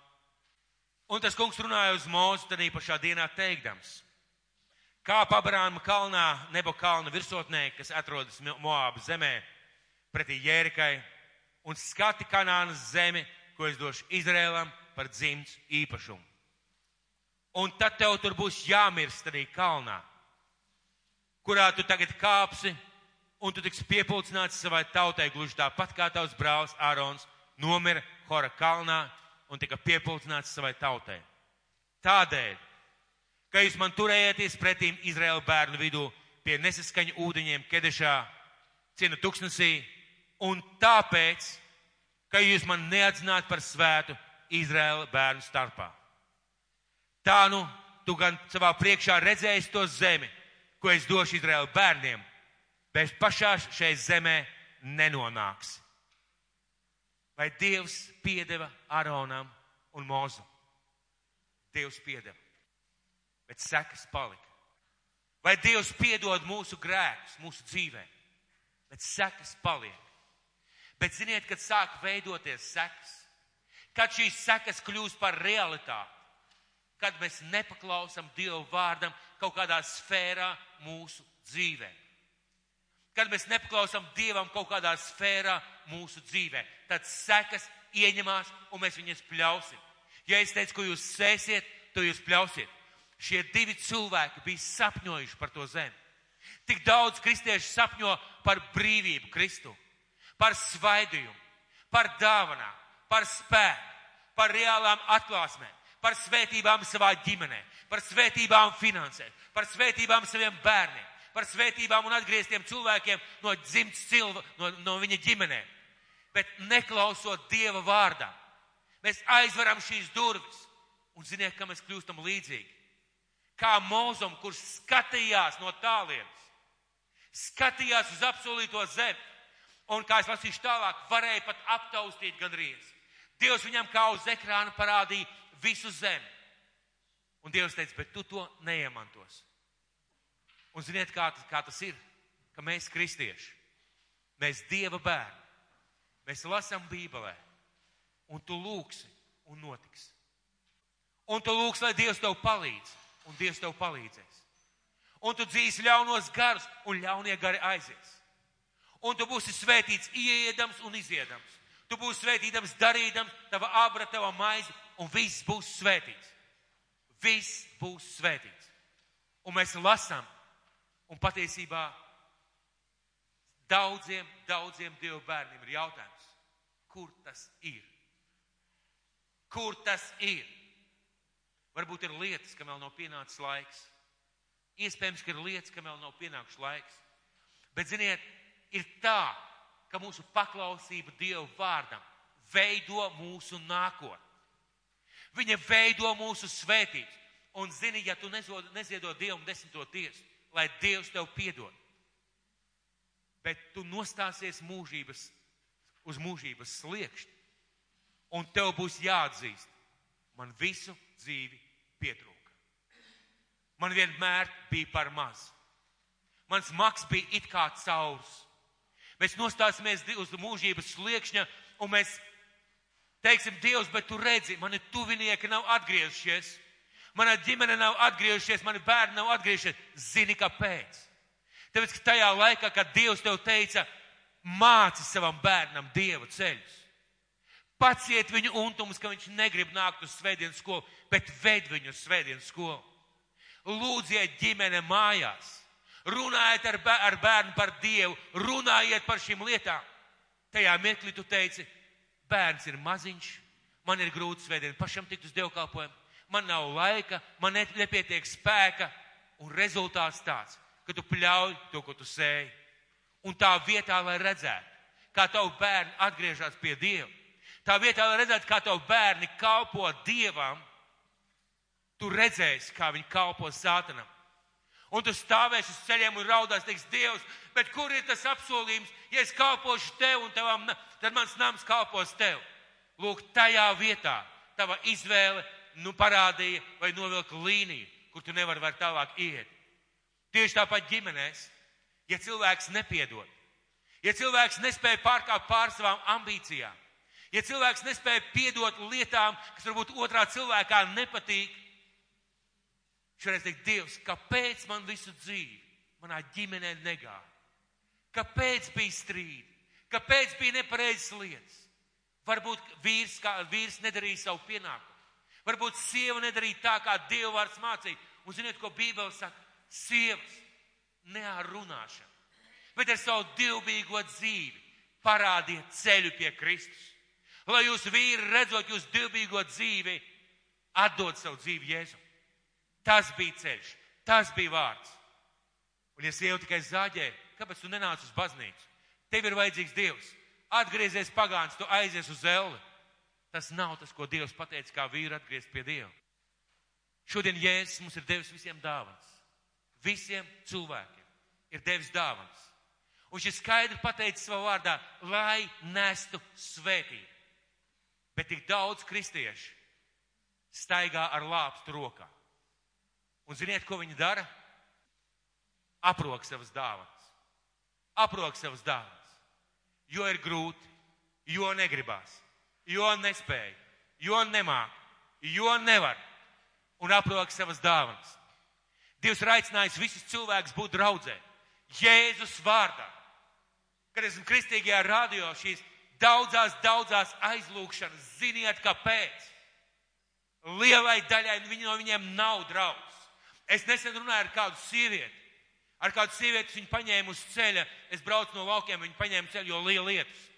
Un tas kungs runāja uz mūzu tad īpašā dienā teikdams. Kā Abrāma kalnā, nebo kalna virsotnē, kas atrodas Moāba zemē, pretī Jērikai, un skati Kanānas zemi, ko es došu Izrēlam par dzimts īpašumu. Un tad tev tur būs jāmirst arī kalnā, kurā tu tagad kāpsi, un tu tiks piepulcināts savai tautai gluži tāpat kā tavs brālis Ārons nomira Hora kalnā un tika piepulcināts savai tautai. Tādēļ ka jūs man turējieties pretīm Izraēla bērnu vidū pie nesaskaņu ūdeņiem Kedešā, ciena tuksnesī, un tāpēc, ka jūs man neatzināt par svētu Izraēla bērnu starpā. Tā nu, tu gan savā priekšā redzēsi to zemi, ko es došu Izraēla bērniem, bet pašā šai zemē nenonāks. Vai Dievs piedeva Aronam un Mozu? Dievs piedeva bet sekas palika. Vai Dievs piedod mūsu grēkus, mūsu dzīvē, bet sekas paliek. Bet ziniet, kad sāk veidoties sekas, kad šīs sekas kļūst par realitāti, kad mēs nepaklausam Dievu vārdam kaut kādā sfērā mūsu dzīvē. Kad mēs nepaklausam Dievam kaut kādā sfērā mūsu dzīvē, tad sekas ieņemās un mēs viņas pļausim. Ja es teicu, ko jūs sēsiet, to jūs pļausiet. Šie divi cilvēki bija sapņojuši par to zemi. Tik daudz kristiešu sapņo par brīvību Kristu, par svaidījumu, par dāvanām, par spēku, par reālām atklāsmēm, par svētībām savā ģimenē, par svētībām finansē, par svētībām saviem bērniem, par svētībām un atgrieztiem cilvēkiem no dzimts cilva, no, no viņa ģimenēm. Bet neklausot Dieva vārdā, mēs aizveram šīs durvis un ziniet, ka mēs kļūstam līdzīgi kā mūzum, kurš skatījās no tālienes, skatījās uz apsolīto zemi, un, kā es lasīšu tālāk, varēja pat aptaustīt gandrīz. Dievs viņam kā uz ekrāna parādīja visu zemi. Un Dievs teica, bet tu to neiemantos. Un ziniet, kā, tas- kā tas ir, ka mēs kristieši, mēs Dieva bērni, mēs lasām Bībelē, un tu lūksi, un notiks. Un tu lūksi, lai Dievs tev palīdz, un Dievs tev palīdzēs. Un tu dzīsi ļaunos garus, un ļaunie gari aizies. Un tu būsi svētīts, ieedams un iziedams. Tu būsi svētīdams, darīdams, tava abra, tava maize, un viss būs svētīts. Viss būs svētīts. Un mēs lasām, un patiesībā daudziem, daudziem Dievu bērniem ir jautājums, kur tas ir? Kur tas ir? Varbūt ir lietas, kam vēl nav pienācis laiks. Iespējams, ka ir lietas, kam vēl nav pienācis laiks. Bet, ziniet, ir tā, ka mūsu paklausība Dievu vārdam veido mūsu nākotni. Viņa veido mūsu svētības. Un zini, ja tu nezod, neziedot Dievam desmito tiesu, lai Dievs tev piedod, bet tu nostāsies mūžības, uz mūžības sliekšņa, un tev būs jāatzīst, man visu dzīvi pietrūka. Man vienmēr bija par maz. Mans maks bija it kā caurs. Mēs nostāsimies uz mūžības sliekšņa, un mēs teiksim, Dievs, bet tu redzi, mani tuvinieki nav atgriezušies, mana ģimene nav atgriezušies, mani bērni nav atgriezušies. Zini, kāpēc? Tāpēc, ka tajā laikā, kad Dievs tev teica, māci savam bērnam Dieva ceļus. Paciet viņu untumus, ka viņš negrib nākt uz svētdienas skolu, bet ved viņu uz svētdienas skolu. Lūdziet ģimene mājās. Runājiet ar, bē- ar bērnu par Dievu, runājiet par šīm lietām. Tajā mirklī tu teici, bērns ir maziņš, man ir grūti svētdien pašam tikt uz dievkalpojumu, man nav laika, man ne- nepietiek spēka, un rezultāts tāds, ka tu pļauj to, ko tu sēji. Un tā vietā, lai redzētu, kā tavu bērni atgriežas pie Dieva, tā vietā, lai redzētu, kā tavu bērni kalpo Dievam, tu redzēsi, kā viņi kalpo Sātanam. Un tu stāvēsi uz ceļiem un raudās, teiks, Dievs, bet kur ir tas apsolījums? Ja es kalpošu tev un tavam, tad mans nams kalpos tev. Lūk, tajā vietā tava izvēle nu parādīja vai novilka līniju, kur tu nevari vairs tālāk iet. Tieši tāpat ģimenēs, ja cilvēks nepiedod, ja cilvēks nespēja pārkāpt pār savām ambīcijām, ja cilvēks nespēja piedot lietām, kas varbūt otrā cilvēkā nepatīk, Šoreiz teikt, Dievs, kāpēc man visu dzīvi manā ģimenē negāja? Kāpēc bija strīdi? Kāpēc bija nepareizas lietas? Varbūt vīrs, kā, vīrs nedarīja savu pienākumu. Varbūt sieva nedarīja tā, kā Dieva vārds mācīja. Un ziniet, ko Bībele saka? Sievas ne ar runāšanu, bet ar savu divbīgo dzīvi parādiet ceļu pie Kristus. Lai jūs vīri redzot jūsu divbīgo dzīvi, atdod savu dzīvi Jēzum. Tas bija ceļš, tas bija vārds. Un, ja sieva tikai zāģē, kāpēc tu nenāc uz baznīcu? Tev ir vajadzīgs Dievs. Atgriezies pagāns, tu aizies uz zelli. Tas nav tas, ko Dievs pateica, kā vīru atgriezt pie Dieva. Šodien Jēzus mums ir devis visiem dāvanas. Visiem cilvēkiem ir devis dāvanas. Un šis skaidri pateicis savā vārdā, lai nestu svētību. Bet tik daudz kristiešu staigā ar lāpstu rokā. Un ziniet, ko viņi dara? Aprok savas dāvanas. Aprok savas dāvanas. Jo ir grūti, jo negribās, jo nespēja, jo nemāk, jo nevar. Un aprok savas dāvanas. Dievs ir aicinājis visus cilvēkus būt draudzē. Jēzus vārdā. Kad esmu kristīgajā radio šīs daudzās, daudzās aizlūkšanas, ziniet, kāpēc? Lielai daļai viņi no viņiem nav draugs. Es nesen runāju ar kādu sievieti. Ar kādu sievieti viņu paņēmu uz ceļa. Es braucu no laukiem, viņu paņēmu ceļu, jo liela lietus.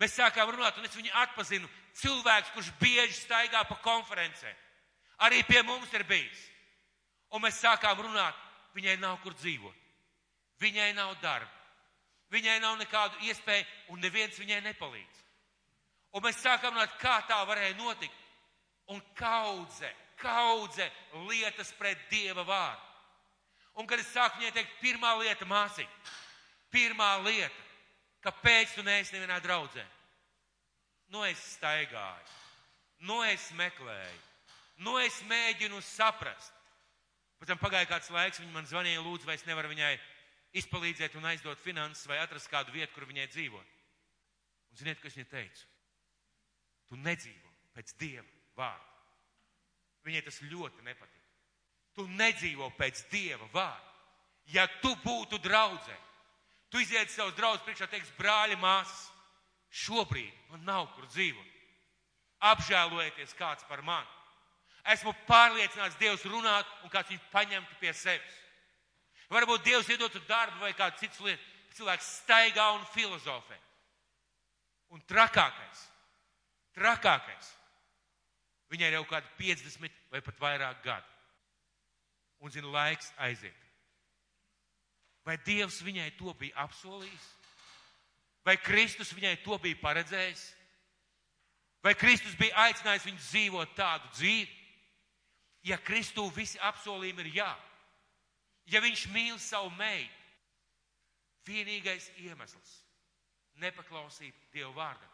Mēs sākām runāt, un es viņu atpazinu. Cilvēks, kurš bieži staigā pa konferencēm. Arī pie mums ir bijis. Un mēs sākām runāt, viņai nav kur dzīvot. Viņai nav darba. Viņai nav nekādu iespēju, un neviens viņai nepalīdz. Un mēs sākām runāt, kā tā varēja notikt. Un kaudze, kaudze lietas pret Dieva vārdu. Un kad es sāku viņai teikt, pirmā lieta, māsiņa, pirmā lieta, kāpēc tu neesi nevienā draudzē? Nu, es staigāju, nu, es meklēju, Nu, es mēģinu saprast. Pēc tam pagāja kāds laiks, viņa man zvanīja, lūdzu, vai es nevaru viņai izpalīdzēt un aizdot finanses vai atrast kādu vietu, kur viņai dzīvot. Un ziniet, ko es viņai teicu? Tu nedzīvo pēc Dieva vārda. Viņai tas ļoti nepatīk. Tu nedzīvo pēc Dieva vārda. Ja tu būtu draudzē, tu iziet savus draugus priekšā, teiks, brāļi, māsas, šobrīd man nav kur dzīvot. Apžēlojieties kāds par mani. Esmu pārliecināts, Dievs runāt un kāds viņu paņemtu pie sevis. Varbūt Dievs iedotu darbu vai kādu citu lietu. Cilvēks staigā un filozofē. Un trakākais, trakākais, viņai jau kādi 50 vai pat vairāk gadi. Un zina, laiks aiziet. Vai Dievs viņai to bija apsolījis? Vai Kristus viņai to bija paredzējis? Vai Kristus bija aicinājis viņu dzīvot tādu dzīvi? Ja Kristū visi apsolījumi ir jā, ja viņš mīl savu meitu, vienīgais iemesls nepaklausīt Dievu vārdam.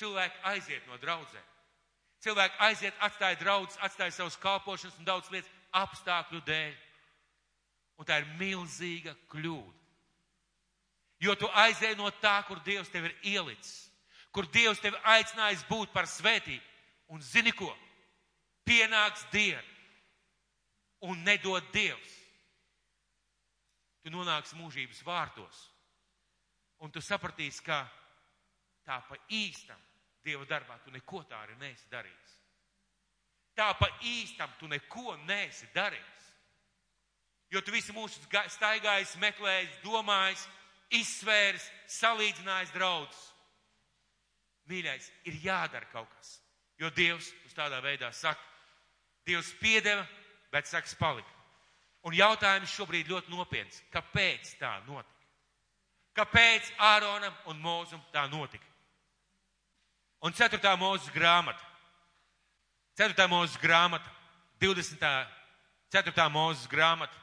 Cilvēki aiziet no draudzēm. Cilvēki aiziet, atstāja draugus, atstāja savus kalpošanas un daudz lietas apstākļu dēļ. Un tā ir milzīga kļūda. Jo tu aizēji no tā, kur Dievs tevi ir ielicis, kur Dievs tevi aicinājis būt par svētību. Un zini ko? Pienāks diena un nedod Dievs. Tu nonāksi mūžības vārtos. Un tu sapratīsi, ka tā pa īstam Dieva darbā tu neko tā arī neesi darījis. Tā pa īstam tu neko neesi darījis. Jo tu visu mūsu staigājis, meklējis, domājis, izsvērs, salīdzinājis draudus. Mīļais, ir jādara kaut kas. Jo Dievs uz tādā veidā saka, Dievs piedeva, bet saks palika. Un jautājums šobrīd ļoti nopietns. Kāpēc tā notika? Kāpēc Āronam un Mūzum tā notika? Un 4. mūzes grāmata. 4. mūzes grāmata. 20. 4. mūzes grāmata.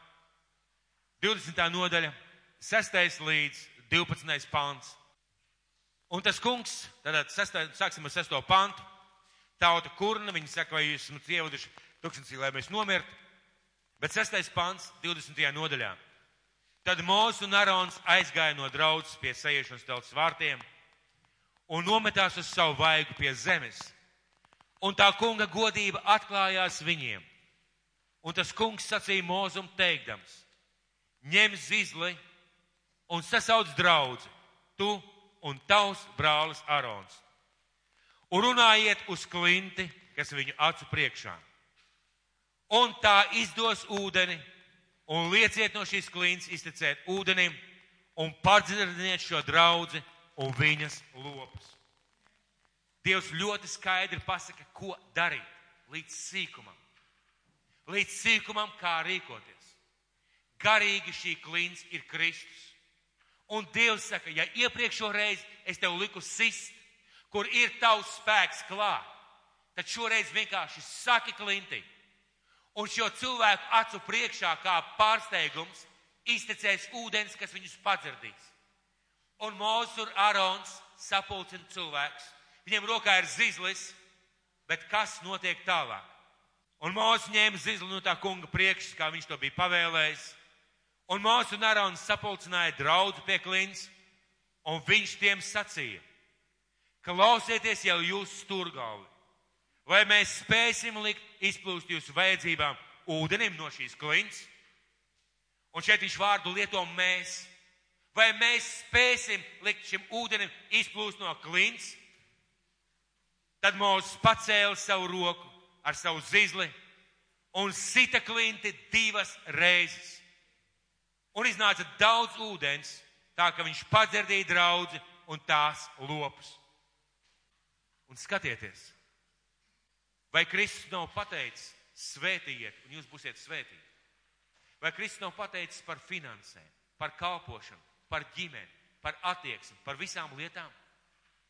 20. nodaļa. 6. līdz 12. pants. Un tas kungs, tātad sestā, sāksim ar 6. pantu. Tauta kurna, viņi saka, vai jūs esat ievaduši tūkstnesī, lai mēs nomirtu. Bet 6. pants 20. nodaļā. Tad Mūzes un Arons aizgāja no draudzes pie sajiešanas telts vārtiem un nometās uz savu vaigu pie zemes. Un tā kunga godība atklājās viņiem. Un tas kungs sacīja Mūzum teikdams, ņem zizli un sasauc draudzi, tu un tavs brālis Arons. Un runājiet uz klinti, kas viņu acu priekšā. Un tā izdos ūdeni, un lieciet no šīs klints iztecēt ūdenim, un padzirdiniet šo draudzi un viņas lopus. Dievs ļoti skaidri pasaka, ko darīt līdz sīkumam. Līdz sīkumam, kā rīkoties. Garīgi šī klints ir Kristus. Un Dievs saka, ja iepriekšo reizi es tev liku sist, kur ir tavs spēks klāt, tad šoreiz vienkārši saki klintī. Un šo cilvēku acu priekšā kā pārsteigums iztecēs ūdens, kas viņus padzirdīs. Un Mūzes un Arons sapulcina cilvēks. Viņiem rokā ir zizlis, bet kas notiek tālāk? Un Mūzes ņēma zizli no tā kunga priekšas, kā viņš to bija pavēlējis. Un Mūzes un Arons sapulcināja draudzu pie klints, un viņš tiem sacīja, klausieties jau jūsu stūrgalvi, vai mēs spēsim likt izplūst jūsu vajadzībām ūdenim no šīs klints? Un šeit viņš vārdu lieto mēs. Vai mēs spēsim likt šim ūdenim izplūst no klints? Tad Mūzes pacēla savu roku ar savu zizli un sita klinti divas reizes un iznāca daudz ūdens, tā ka viņš padzirdīja draudzi un tās lopus. Un skatieties, vai Kristus nav pateicis, svētījiet, un jūs būsiet svētīti. Vai Kristus nav pateicis par finansēm, par kalpošanu, par ģimeni, par attieksmi, par visām lietām?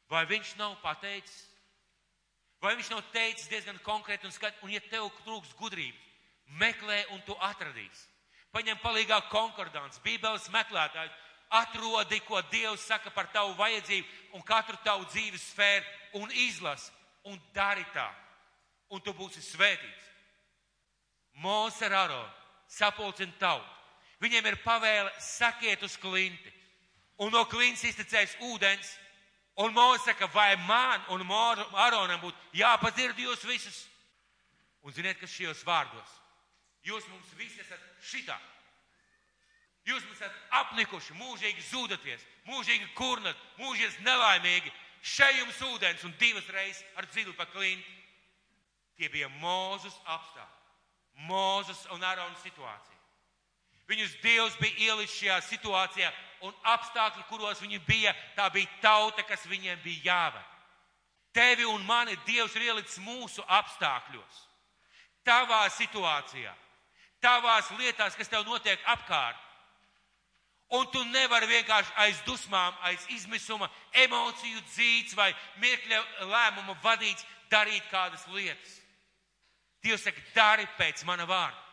Vai viņš nav pateicis? Vai viņš nav teicis diezgan konkrēti un skaidri, un ja tev trūks gudrības, meklē un tu atradīsi paņem palīgā konkordants, bībeles meklētājs, atrodi, ko Dievs saka par tavu vajadzību un katru tavu dzīves sfēru un izlasi un dari tā. un tu būsi svētīts. Mūsu ar Aronu sapulcina tautu. Viņiem ir pavēle sakiet uz klinti, un no klints iztecēs ūdens, un Mūsu saka, vai man un Aronam būtu jāpadzird jūs visus? Un ziniet, kas šajos vārdos? Jūs mums visi esat šitā. Jūs mums esat apnikuši, mūžīgi zūdaties, mūžīgi kurnat, mūžīgi nelaimīgi. Šeit jums ūdens un divas reizes ar dziļu pa klinti. Tie bija Mūzes apstākļi. Mūzes un Ārona situācija. Viņus Dievs bija ielicis šajā situācijā un apstākļi, kuros viņi bija, tā bija tauta, kas viņiem bija jāved. Tevi un mani Dievs ir ielicis mūsu apstākļos, tavā situācijā, tavās lietās, kas tev notiek apkārt. Un tu nevari vienkārši aiz dusmām, aiz izmisuma, emociju dzīts vai mirkļa lēmuma vadīts darīt kādas lietas. Dievs saka, dari pēc mana vārda.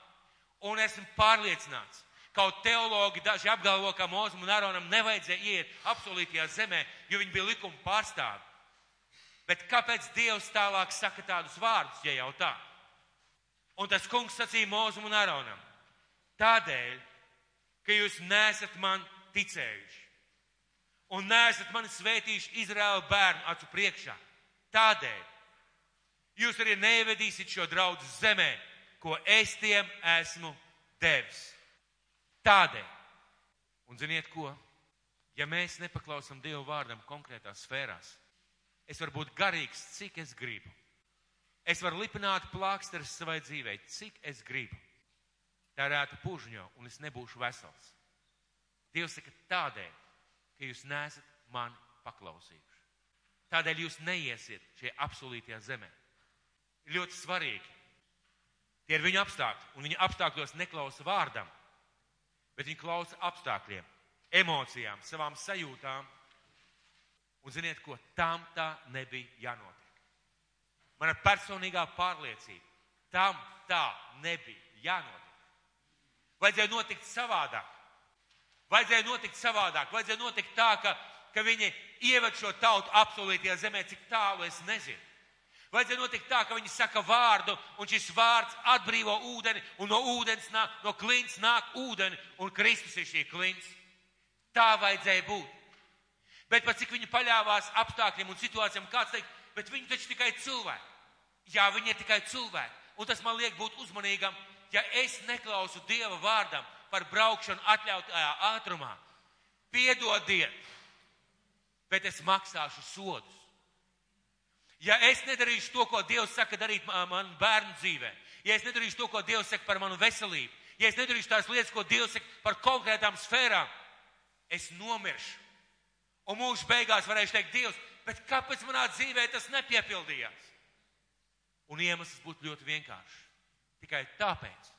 Un esmu pārliecināts, kaut teologi daži apgalvo, ka Mozum un Aronam nevajadzēja iet apsolītajā zemē, jo viņi bija likuma pārstāvi. Bet kāpēc Dievs tālāk saka tādus vārdus, ja jau tā? Un tas kungs sacīja Mozum un Aronam. Tādēļ, ka jūs nesat man ticējuši. Un nesat mani svētījuši Izraēla bērnu acu priekšā. Tādēļ jūs arī nevedīsiet šo draudu zemē, ko es tiem esmu devis. Tādēļ. Un ziniet ko? Ja mēs nepaklausam Dievu vārdam konkrētās sfērās, es varu būt garīgs, cik es gribu. Es varu lipināt plāksteris savai dzīvei, cik es gribu tērētu pužņo un es nebūšu vesels. Dievs saka tādēļ, ka jūs nesat mani paklausījuši. Tādēļ jūs neiesiet šajā apsolītajā zemē. Ir ļoti svarīgi. Tie ir viņu apstākļi, un viņa apstākļos neklausa vārdam, bet viņi klausa apstākļiem, emocijām, savām sajūtām. Un ziniet, ko tam tā nebija jānotiek. Mana personīgā pārliecība, tam tā nebija jānotiek. Vajadzēja notikt savādāk. Vajadzēja notikt savādāk. Vajadzēja notikt tā, ka, ka viņi ieved šo tautu apsolītajā zemē, cik tālu es nezinu. Vajadzēja notikt tā, ka viņi saka vārdu, un šis vārds atbrīvo ūdeni, un no ūdens nāk, no klints nāk ūdeni, un Kristus ir šī klints. Tā vajadzēja būt. Bet pat cik viņi paļāvās apstākļiem un situācijām, kāds teikt, bet viņi taču tikai cilvēki. Jā, viņi ir tikai cilvēki. Un tas man liek būt uzmanīgam, ja es neklausu Dieva vārdam par braukšanu atļautajā ātrumā, piedodiet, bet es maksāšu sodus. Ja es nedarīšu to, ko Dievs saka darīt man bērnu dzīvē, ja es nedarīšu to, ko Dievs saka par manu veselību, ja es nedarīšu tās lietas, ko Dievs saka par konkrētām sfērām, es nomiršu. Un mūža beigās varēšu teikt, Dievs, bet kāpēc manā dzīvē tas nepiepildījās? Un iemesls būtu ļoti vienkāršs tikai tāpēc,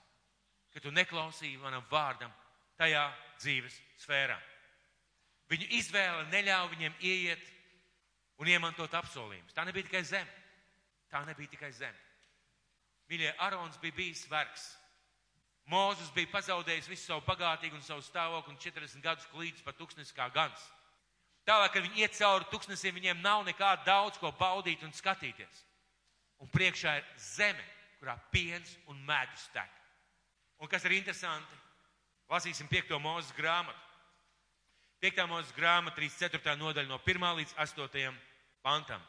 ka tu neklausīji manam vārdam tajā dzīves sfērā. Viņu izvēle neļāva viņiem ieiet un iemantot apsolījumus. Tā nebija tikai zeme. Tā nebija tikai zeme. Mīļie, Arons bija bijis vergs. Mūzes bija pazaudējis visu savu bagātību un savu stāvokli un 40 gadus klīdus pa tūkstnes kā gans. Tālāk, kad viņi iet cauri tūkstnesiem, viņiem nav nekā daudz ko baudīt un skatīties. Un priekšā ir zeme, kurā piens un medus tek. Un kas ir interesanti, lasīsim 5. mūzes grāmatu. 5. mūzes grāmata, 34. nodaļa no 1. līdz 8. pantam.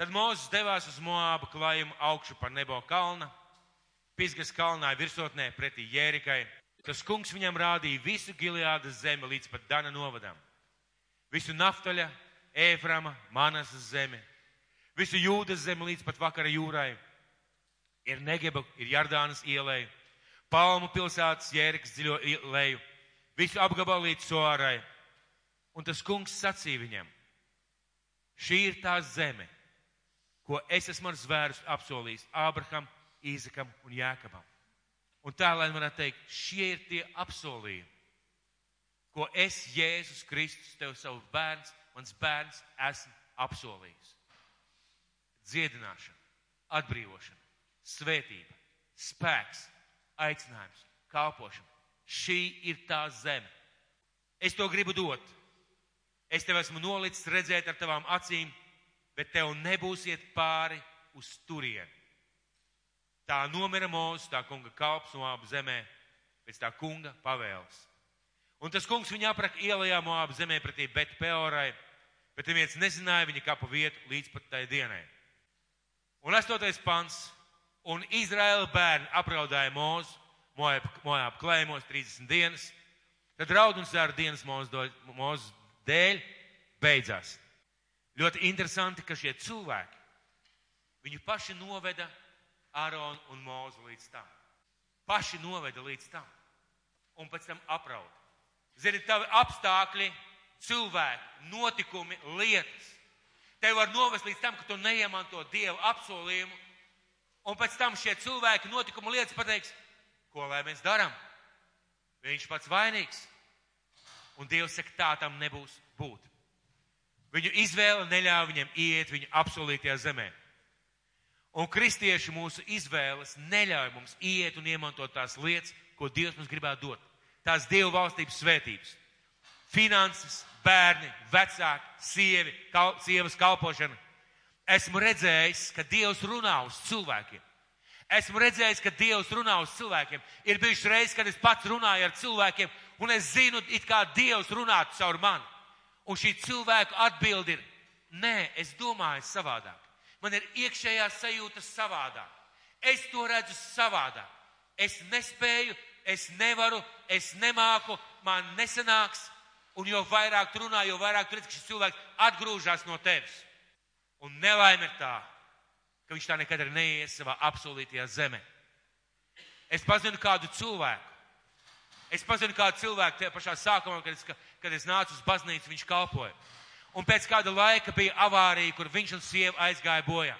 Tad Mozus devās uz Moābu klājumu augšu par Nebo kalna, Pisgas kalnā virsotnē pretī Jērikai. Tas kungs viņam rādīja visu Gileādas zemi līdz pat Dana novadam. Visu Naftaļa, Ēframa, Manasas zemi, visu Jūdas zemi līdz pat vakara jūrai ir Negeba, ir Jardānas ielēja, Palmu pilsētas jēriks dziļo leju, visu apgabalu līdz Soārai. Un tas kungs sacīja viņam, šī ir tā zeme, ko es esmu ar zvērus apsolījis Ābraham, Īzakam un Jēkabam. Un tā, lai man teikt, šie ir tie apsolījumi, ko es, Jēzus Kristus, tev savu bērns, mans bērns, esmu apsolījis. Dziedināšana, atbrīvošana, svētība, spēks, aicinājums, kalpošana. Šī ir tā zeme. Es to gribu dot. Es tev esmu nolicis redzēt ar tavām acīm, bet tev nebūsiet pāri uz turieni. Tā nomira mūsu, tā kunga kalps Moābu zemē, pēc tā kunga pavēles. Un tas kungs viņu apraka ielajā Moābu zemē pretī Bet Peorai, bet neviens nezināja viņa kapu vietu līdz pat tai dienai. Un astotais pants. Un Izraēla bērni apraudāja mūzu, Moābu klējumos 30 dienas. Tad rauduns ar dienas mūzu dēļ beidzās. Ļoti interesanti, ka šie cilvēki, viņu paši noveda Āronu un Mūzu līdz tam. Paši noveda līdz tam. Un pēc tam apraud. Zini, tavi apstākļi, cilvēki, notikumi, lietas. Tev var novest līdz tam, ka tu neiemanto Dievu apsolījumu. Un pēc tam šie cilvēki, notikumu lietas pateiks, ko lai mēs darām? Viņš pats vainīgs. Un Dievs saka, tā tam nebūs būt. Viņu izvēle neļāva viņiem iet viņu apsolītajā zemē. Un kristieši mūsu izvēles neļauj mums iet un iemantot tās lietas, ko Dievs mums gribētu dot. Tās Dieva valstības svētības. Finanses, bērni, vecāki, sievi, kal, sievas kalpošana. Esmu redzējis, ka Dievs runā uz cilvēkiem. Esmu redzējis, ka Dievs runā uz cilvēkiem. Ir bijušas reizes, kad es pats runāju ar cilvēkiem, un es zinu, it kā Dievs runātu caur mani. Un šī cilvēka atbildi ir, nē, es domāju savādāk. Man ir iekšējā sajūta savādāk. Es to redzu savādāk. Es nespēju, es nevaru, es nemāku, man nesanāks. Un jo vairāk runā, jo vairāk redz, ka šis cilvēks atgrūžas no tevis. Un nelaime ir tā, ka viņš tā nekad arī neies savā apsolītajā zemē. Es pazinu kādu cilvēku. Es pazinu kādu cilvēku tajā pašā sākumā, kad es, kad es nācu uz baznīcu, viņš kalpoja un pēc kāda laika bija avārija, kur viņš un sieva aizgāja bojā.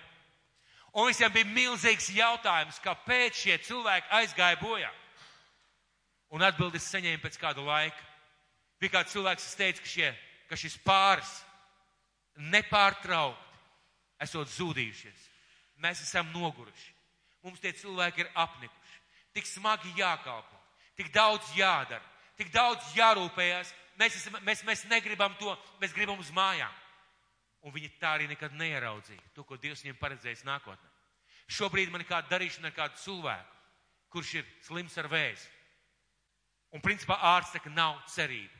Un visiem bija milzīgs jautājums, kāpēc šie cilvēki aizgāja bojā. Un atbildes saņēma pēc kāda laika. Bija kāds cilvēks, kas teica, ka, šie, ka šis pāris nepārtraukti esot zudījušies. Mēs esam noguruši. Mums tie cilvēki ir apnikuši. Tik smagi jākalpo, tik daudz jādara, tik daudz jārūpējas, mēs, esam, mēs, mēs negribam to, mēs gribam uz mājām. Un viņi tā arī nekad neieraudzīja to, ko Dievs viņiem paredzējis nākotnē. Šobrīd man ir kāda darīšana ar kādu cilvēku, kurš ir slims ar vēzi. Un principā ārsts saka, nav cerība.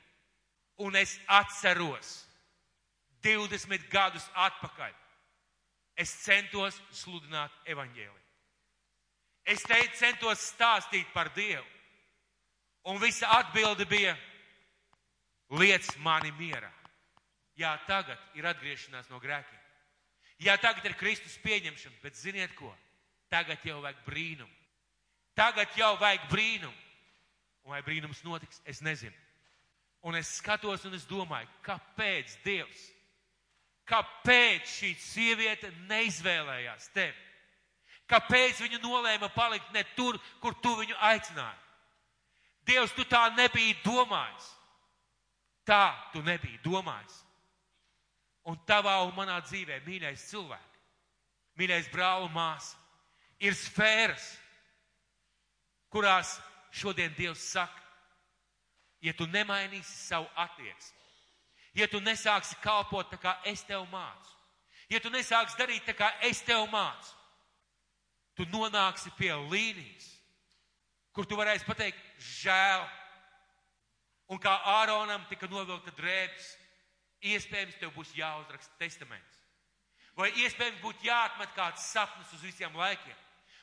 Un es atceros 20 gadus atpakaļ. Es centos sludināt evaņģēliju. Es te centos stāstīt par Dievu. Un visa atbilde bija, liec mani mierā. Jā, tagad ir atgriešanās no grēkiem. Jā, tagad ir Kristus pieņemšana, bet ziniet ko? Tagad jau vajag brīnumu. Tagad jau vajag brīnumu. Un vai brīnums notiks, es nezinu. Un es skatos un es domāju, kāpēc Dievs, kāpēc šī sieviete neizvēlējās tevi? Kāpēc viņa nolēma palikt ne tur, kur tu viņu aicināji? Dievs, tu tā nebija domājis. Tā tu nebiji domājis. Un tavā un manā dzīvē, mīļais cilvēks, mīļais brāl un māsa, ir sfēras, kurās šodien Dievs saka, ja tu nemainīsi savu attieksmi, ja tu nesāksi kalpot tā kā es tev mācu, ja tu nesāksi darīt tā kā es tev mācu, tu nonāksi pie līnijas, kur tu varēsi pateikt, žēl, Un kā Āronam tika novilkta drēbes, iespējams, tev būs jāuzraksta testaments. Vai iespējams būtu jāatmet kāds sapnis uz visiem laikiem.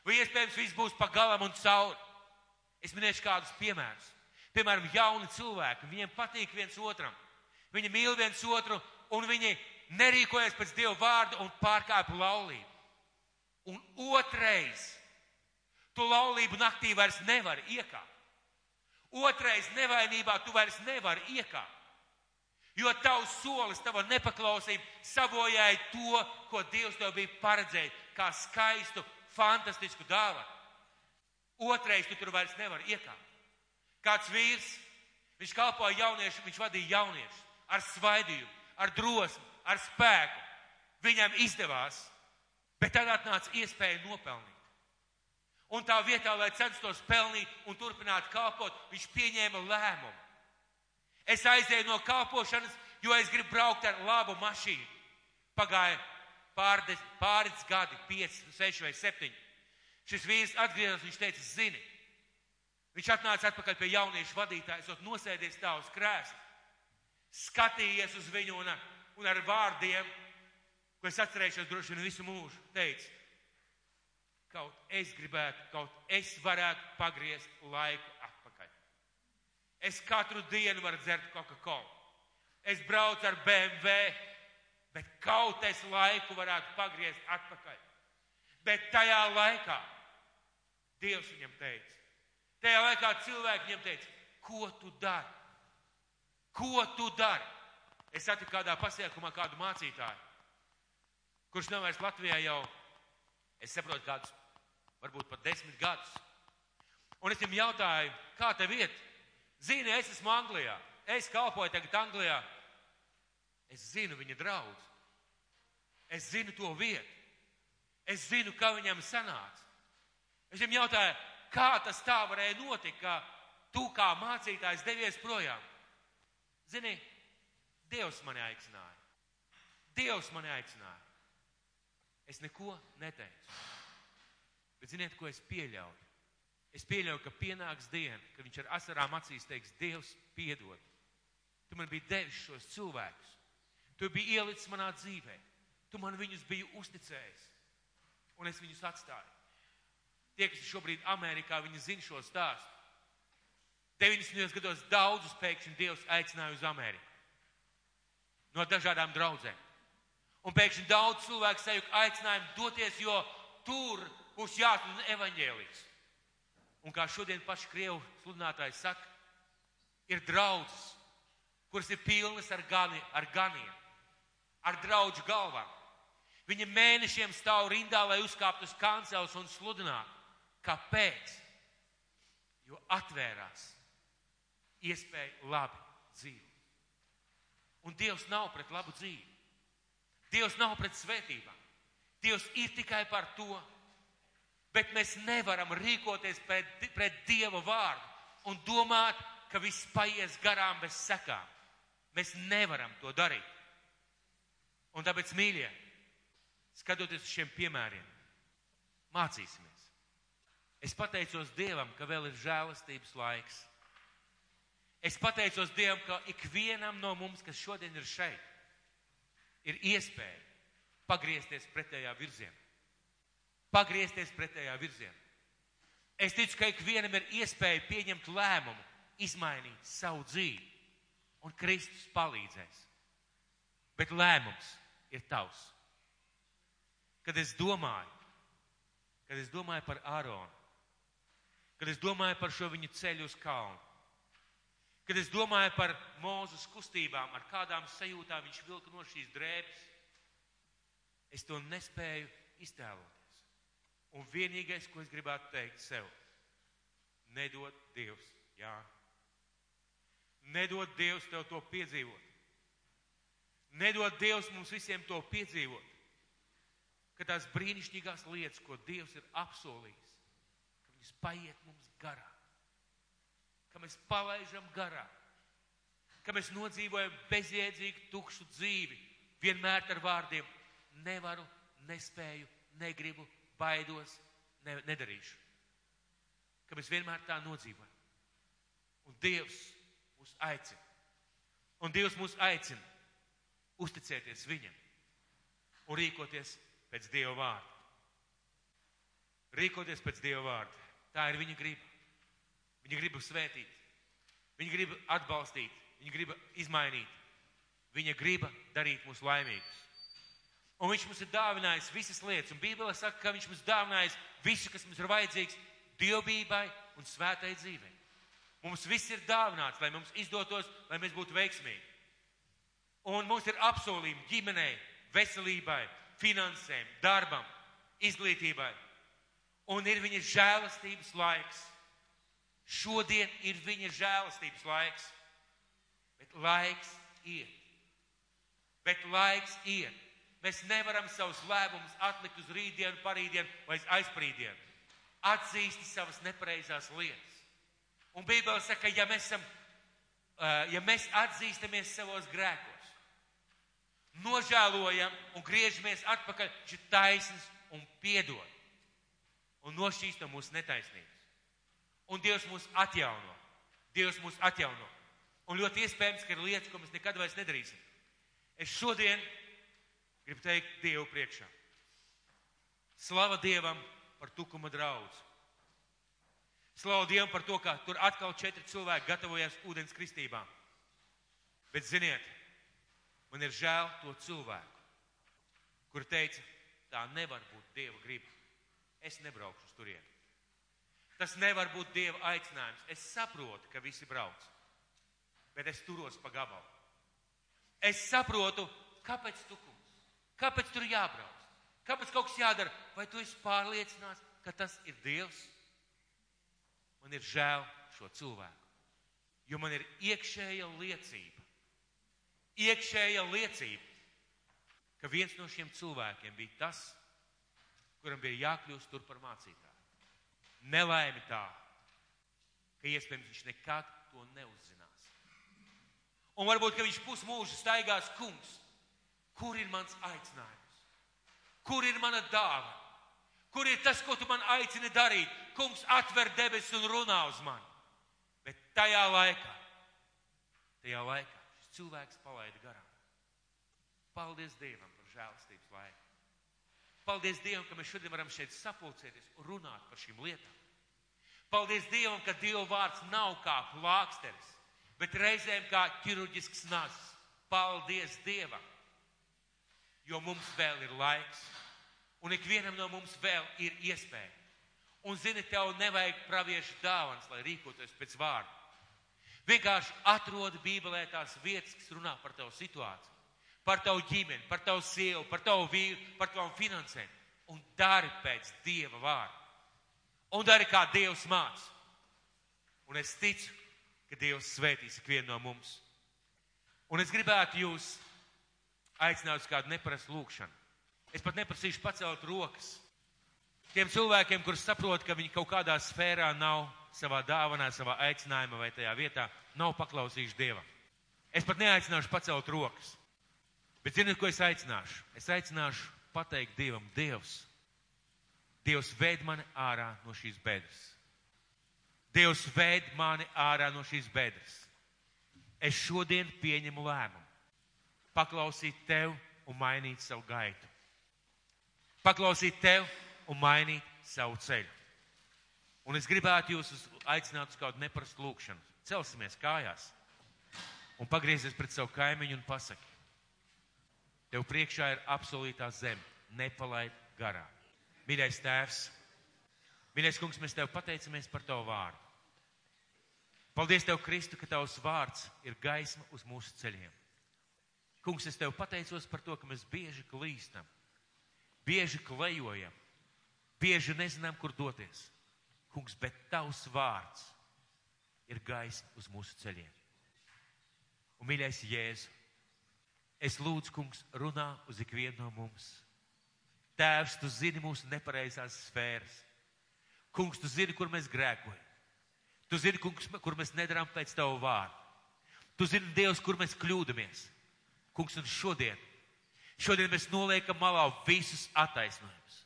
Vai iespējams viss būs pa galam un cauri. Es minēšu kādus piemērus. Piemēram, jauni cilvēki, viņiem patīk viens otram. Viņi mīl viens otru un viņi nerīkojas pēc Dieva vārda un pārkāpj laulību. Un otrais, tu laulību naktī vairs nevari iekāpt. Otrais nevainībā tu vairs nevari iekāpt. Jo tavs solis, tava nepaklausība sabojāja to, ko Dievs tev bija paredzējis, kā skaistu, fantastisku dāvanu. Otrais tu tur vairs nevar iekāpt. Kāds vīrs, viņš kalpoja jauniešiem, viņš vadīja jauniešus ar svaidījumu, ar drosmi, ar spēku. Viņam izdevās, bet tad atnāca iespēja nopelnīt. Un tā vietā, lai censtos pelnīt un turpināt kalpot, viņš pieņēma lēmumu. Es aizēju no kalpošanas, jo es gribu braukt ar labu mašīnu. Pagāja pārdes, pāris gadi, 5, 6 vai 7. Šis vīrs atgriezās, viņš teica, zini, viņš atnāca atpakaļ pie jauniešu vadītājas, un nosēdies tā uz krēsla, skatījies uz viņu un un ar vārdiem, ko es atcerēšos droši vien visu mūžu, teica, kaut es gribētu, kaut es varētu pagriezt laiku atpakaļ. Es katru dienu varu dzert Coca-Cola. Es braucu ar BMW, bet kaut es laiku varētu pagriezt atpakaļ. Bet tajā laikā Dievs viņam teica, tajā laikā cilvēki viņam teica, ko tu dari? Ko tu dari? Es satiku kādā pasiekumā kādu mācītāju, kurš nav vairs Latvijā jau, es saprotu, kādus, varbūt pat desmit gadus. Un es viņam jautāju, kā tev iet? Zini, es esmu Anglijā. Es kalpoju tagad Anglijā. Es zinu viņa draudz. Es zinu to vietu. Es zinu, kā viņam sanāca. Es viņam jautāju, kā tas tā varēja notikt, ka tu kā mācītājs devies projām. Zini, Dievs mani aicināja. Dievs mani aicināja. Es neko neteicu. Bet ziniet, ko es pieļauju? Es pieļauju, ka pienāks diena, kad viņš ar asarām acīs teiks, Dievs, piedod. Tu man biji devis šos cilvēkus. Tu biji ielicis manā dzīvē. Tu man viņus biji uzticējis. Un es viņus atstāju. Tie, kas šobrīd Amerikā, viņi zina šo stāstu. 90. gados daudzus pēkšņi Dievs aicināja uz Ameriku. No dažādām draudzēm. Un pēkšņi daudz cilvēku sajūta aicinājumu doties, jo tur būs jāsludina evaņģēlijas. Un kā šodien paši Krievu sludinātāji saka, ir draudzes, kuras ir pilnas ar, gani, ar ganiem, ar draudžu galvām. Viņi mēnešiem stāv rindā, lai uzkāptu uz kancels un sludinātu. Kāpēc? Jo atvērās iespēja labi dzīvot. Un Dievs nav pret labu dzīvi. Dievs nav pret svētībām. Dievs ir tikai par to. Bet mēs nevaram rīkoties pret, pret Dieva vārdu un domāt, ka viss paies garām bez sekām. Mēs nevaram to darīt. Un tāpēc, mīļie, skatoties uz šiem piemēriem, mācīsimies. Es pateicos Dievam, ka vēl ir žēlastības laiks. Es pateicos Dievam, ka ikvienam no mums, kas šodien ir šeit, ir iespēja pagriezties pretējā virzienā. Pagriezties pretējā virzienā. Es ticu, ka ikvienam ir iespēja pieņemt lēmumu, izmainīt savu dzīvi, un Kristus palīdzēs. Bet lēmums ir tavs. Kad es domāju, kad es domāju par Āronu, kad es domāju par šo viņu ceļu uz kalnu, kad es domāju par mūzes kustībām, ar kādām sajūtām viņš vilka no šīs drēbes, es to nespēju iztēloties. Un vienīgais, ko es gribētu teikt sev, nedod Dievs, jā. Nedod Dievs tev to piedzīvot. Nedod Dievs mums visiem to piedzīvot. Ka tās brīnišķīgās lietas, ko Dievs ir apsolījis, viņas paiet mums garām. Ka mēs palaidām garām. Ka mēs nodzīvojam bezjēdzīgu, tukšu dzīvi. Vienmēr ar vārdiem nevaru, nespēju, negribu, baidos, ne, nedarīšu. Ka mēs vienmēr tā nodzīvojam. Un Dievs mūs aicina. Un Dievs mūs aicina uzticēties Viņam un rīkoties pēc Dieva vārda. Rīkoties pēc Dieva vārda. Tā ir Viņa griba. Viņa grib svētīt, viņa grib atbalstīt, viņa grib izmainīt. Viņa grib darīt mūs laimīgus. Un viņš mums ir dāvinājis visas lietas, un Bībele saka, ka viņš mums dāvinājis visu, kas mums ir vajadzīgs dievbijai un svētai dzīvei. Mums viss ir dāvināts, lai mums izdotos, lai mēs būtu veiksmīgi. Un mums ir apsolījumi ģimenei, veselībai, finansēm, darbam, izglītībai. Un ir viņa žēlastības laiks. Šodien ir viņa žēlastības laiks. Bet laiks iet. Bet laiks iet. Mēs nevaram savus lēmumus atlikt uz rītdienu, parītdienu vai aizprītdienu. Atzīsti savas nepareizās lietas. Un Bībele saka, ja mēs, esam, ja mēs atzīstamies savos grēkos, nožēlojam un griežamies atpakaļ, viņš ir taisns un piedod. Un nošķīst no mūsu netaisnības. Un Dievs mūs atjauno. Dievs mūs atjauno. Un ļoti iespējams, ka ir lietas, ko mēs nekad vairs nedarīsim. Es šodien gribu teikt Dievu priekšā. Slava Dievam par tukuma draudz. Slava Dievam par to, ka tur atkal četri cilvēki gatavojas ūdens kristībām. Bet ziniet, man ir žēl to cilvēku, kur teica, tā nevar būt Dieva griba. Es nebraukšu uz turieni. Tas nevar būt Dieva aicinājums. Es saprotu, ka visi brauc, bet es turos pa gabalu. Es saprotu, kāpēc tukums, kāpēc tur jābrauc, kāpēc kaut kas jādara. Vai tu esi pārliecināts, ka tas ir Dievs? Man ir žēl šo cilvēku, jo man ir iekšēja liecība, iekšēja liecība, ka viens no šiem cilvēkiem bija tas, kuram bija jākļūst tur par mācītāju. Nelaimi tā, ka iespējams viņš nekad to neuzzinās. Un varbūt, viņš pusmūžu staigās kungs, kur ir mans aicinājums, kur ir mana dāvana, kur ir tas, ko tu man aicini darīt. Kungs atver debesis un runā uz mani. Bet tajā laikā, tajā laikā šis cilvēks palaida garām. Paldies Dievam par žēlastības laiku. Paldies Dievam, ka mēs šodien varam šeit sapulcēties un runāt par šīm lietām. Paldies Dievam, ka Dieva vārds nav kā plāksteris, bet reizēm kā ķirurģisks nazs. Paldies Dievam, jo mums vēl ir laiks, un ikvienam no mums vēl ir iespēja. Un, zini, tev nevajag praviešu dāvans, lai rīkotos pēc vārda. Vienkārši atrodi Bībelē tās vietas, kas runā par tavu situāciju par tavu ģimeni, par tavu sievu, par tavu vīru, par tavu finansēm. Un dari pēc Dieva vārda. Un dari kā Dievs māca. Un es ticu, ka Dievs svētīs ikvienu no mums. Un es gribētu jūs aicināt uz kādu neparastu lūkšanu. Es pat neprasīšu pacelt rokas. Tiem cilvēkiem, kurus saprot, ka viņi kaut kādā sfērā nav savā dāvanā, savā aicinājumā vai tajā vietā, nav paklausījuši Dievam. Es pat neaicināšu pacelt rokas. Bet ziniet, ko es aicināšu? Es aicināšu pateikt Dievam, Dievs, Dievs ved mani ārā no šīs bedres. Dievs ved mani ārā no šīs bedres. Es šodien pieņemu lēmumu paklausīt tev un mainīt savu gaitu. Paklausīt tev un mainīt savu ceļu. Un es gribētu jūs aicināt uz kādu neparastu lūkšanu. Celsimies kājās un pagriezies pret savu kaimiņu un pasaki. Tev priekšā ir absolūtā zeme. Nepalaid garā. Mīļais tēvs, mīļais kungs, mēs tev pateicamies par tavu vārdu. Paldies tev, Kristu, ka tavs vārds ir gaisma uz mūsu ceļiem. Kungs, es tev pateicos par to, ka mēs bieži klīstam, bieži klejojam, bieži nezinām, kur doties. Kungs, bet tavs vārds ir gaisma uz mūsu ceļiem. Un, mīļais Jēzu, Es lūdzu, kungs, runā uz ikvienu no mums. Tēvs, tu zini mūsu nepareizās sfēras. Kungs, tu zini, kur mēs grēkojam. Tu zini, kungs, kur mēs nedarām pēc tavu vārdu. Tu zini, Dievs, kur mēs kļūdamies. Kungs, un šodien, šodien mēs noliekam malā visus attaisnojumus.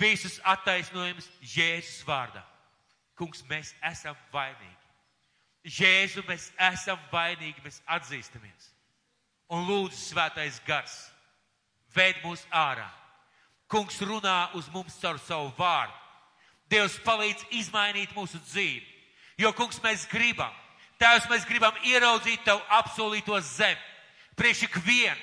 Visus attaisnojumus Jēzus vārdā. Kungs, mēs esam vainīgi. Jēzu, mēs esam vainīgi, mēs atzīstamies un lūdzu svētais gars, veid mūs ārā. Kungs runā uz mums caur savu vārdu. Dievs palīdz izmainīt mūsu dzīvi. Jo, kungs, mēs gribam, Tēvs, mēs gribam ieraudzīt Tavu apsolīto zemi. Priekš ikvienu.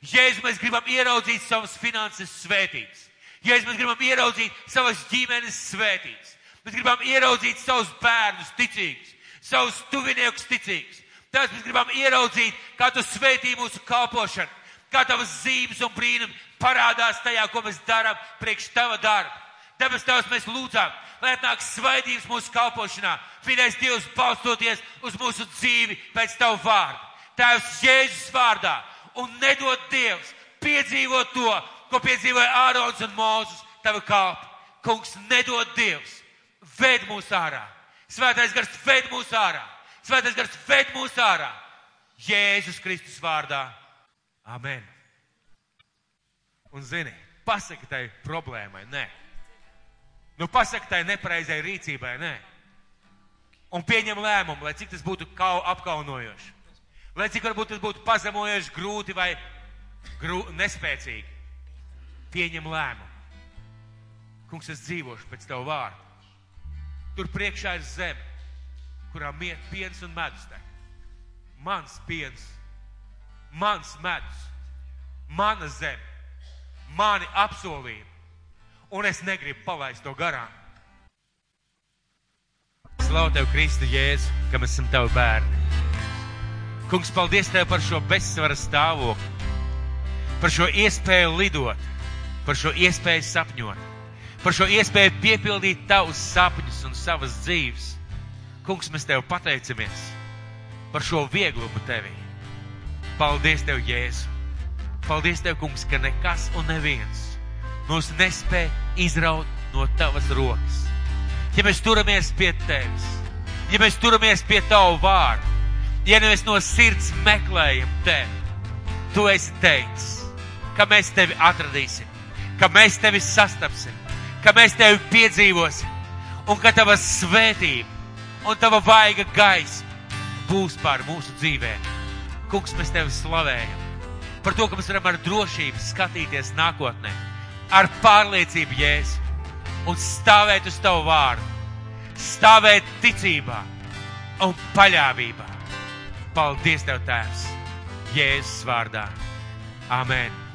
Jēzus, mēs gribam ieraudzīt savas finanses svētītas. Jēzus, mēs gribam ieraudzīt savas ģimenes svētītas. Mēs gribam ieraudzīt savus bērnus ticīgus, savus tuviniekus ticīgus. Tās mēs gribam ieraudzīt, kā tu svētī mūsu kalpošanu, kā tavas zīmes un brīnumi parādās tajā, ko mēs darām priekš tava darba. Debes Tēvs, mēs lūdzām, lai atnāk svaidības mūsu kalpošanā. Vienais Dievs balstoties uz mūsu dzīvi pēc Tavu vārdu. Tēvs Jēzus vārdā un nedod Dievs piedzīvot to, ko piedzīvoja Ārons un Mūzus, Tava kalpa. Kungs, nedod Dievs, ved mūs ārā. Svētais gars ved mūs ārā. Svētais gars ved mūs ārā. Jēzus Kristus vārdā. Amen. Un zini, pasaki tai problēmai, nē. Nu, pasaki tai nepareizai rīcībai, nē. Un pieņem lēmumu, lai cik tas būtu kau, apkaunojoši. Lai cik varbūt tas būtu pazemojoši, grūti vai grū, nespēcīgi. Pieņem lēmumu. Kungs, es dzīvošu pēc Tavu vārdu. Tur priekšā ir zeme, kurā miet piens un medus tek. Mans piens, mans medus, mana zeme, mani apsolījumi. Un es negribu palaist to garām. Slavu Tev, Kristu Jēzu, ka mēs esam Tavi bērni. Kungs, paldies Tev par šo bezsvaras stāvokli, par šo iespēju lidot, par šo iespēju sapņot, par šo iespēju piepildīt Tavus sapņus un savas dzīves. Kungs, mēs Tev pateicamies par šo vieglumu Tevī. Paldies Tev, Jēzu! Paldies Tev, Kungs, ka nekas un neviens mūs nespēja izraut no Tavas rokas. Ja mēs turamies pie Tevis, ja mēs turamies pie Tavu vārdu, ja mēs no sirds meklējam Tevi, Tu esi teicis, ka mēs Tevi atradīsim, ka mēs Tevi sastapsim, ka mēs Tevi piedzīvosim un ka Tava svētība un Tava vaiga gaisma būs pār mūsu dzīvēm. Kungs, mēs Tevi slavējam par to, ka mēs varam ar drošību skatīties nākotnē, ar pārliecību jēzu un stāvēt uz Tavu vārdu, stāvēt ticībā un paļāvībā. Paldies Tev, Tēvs, Jēzus vārdā. Amen.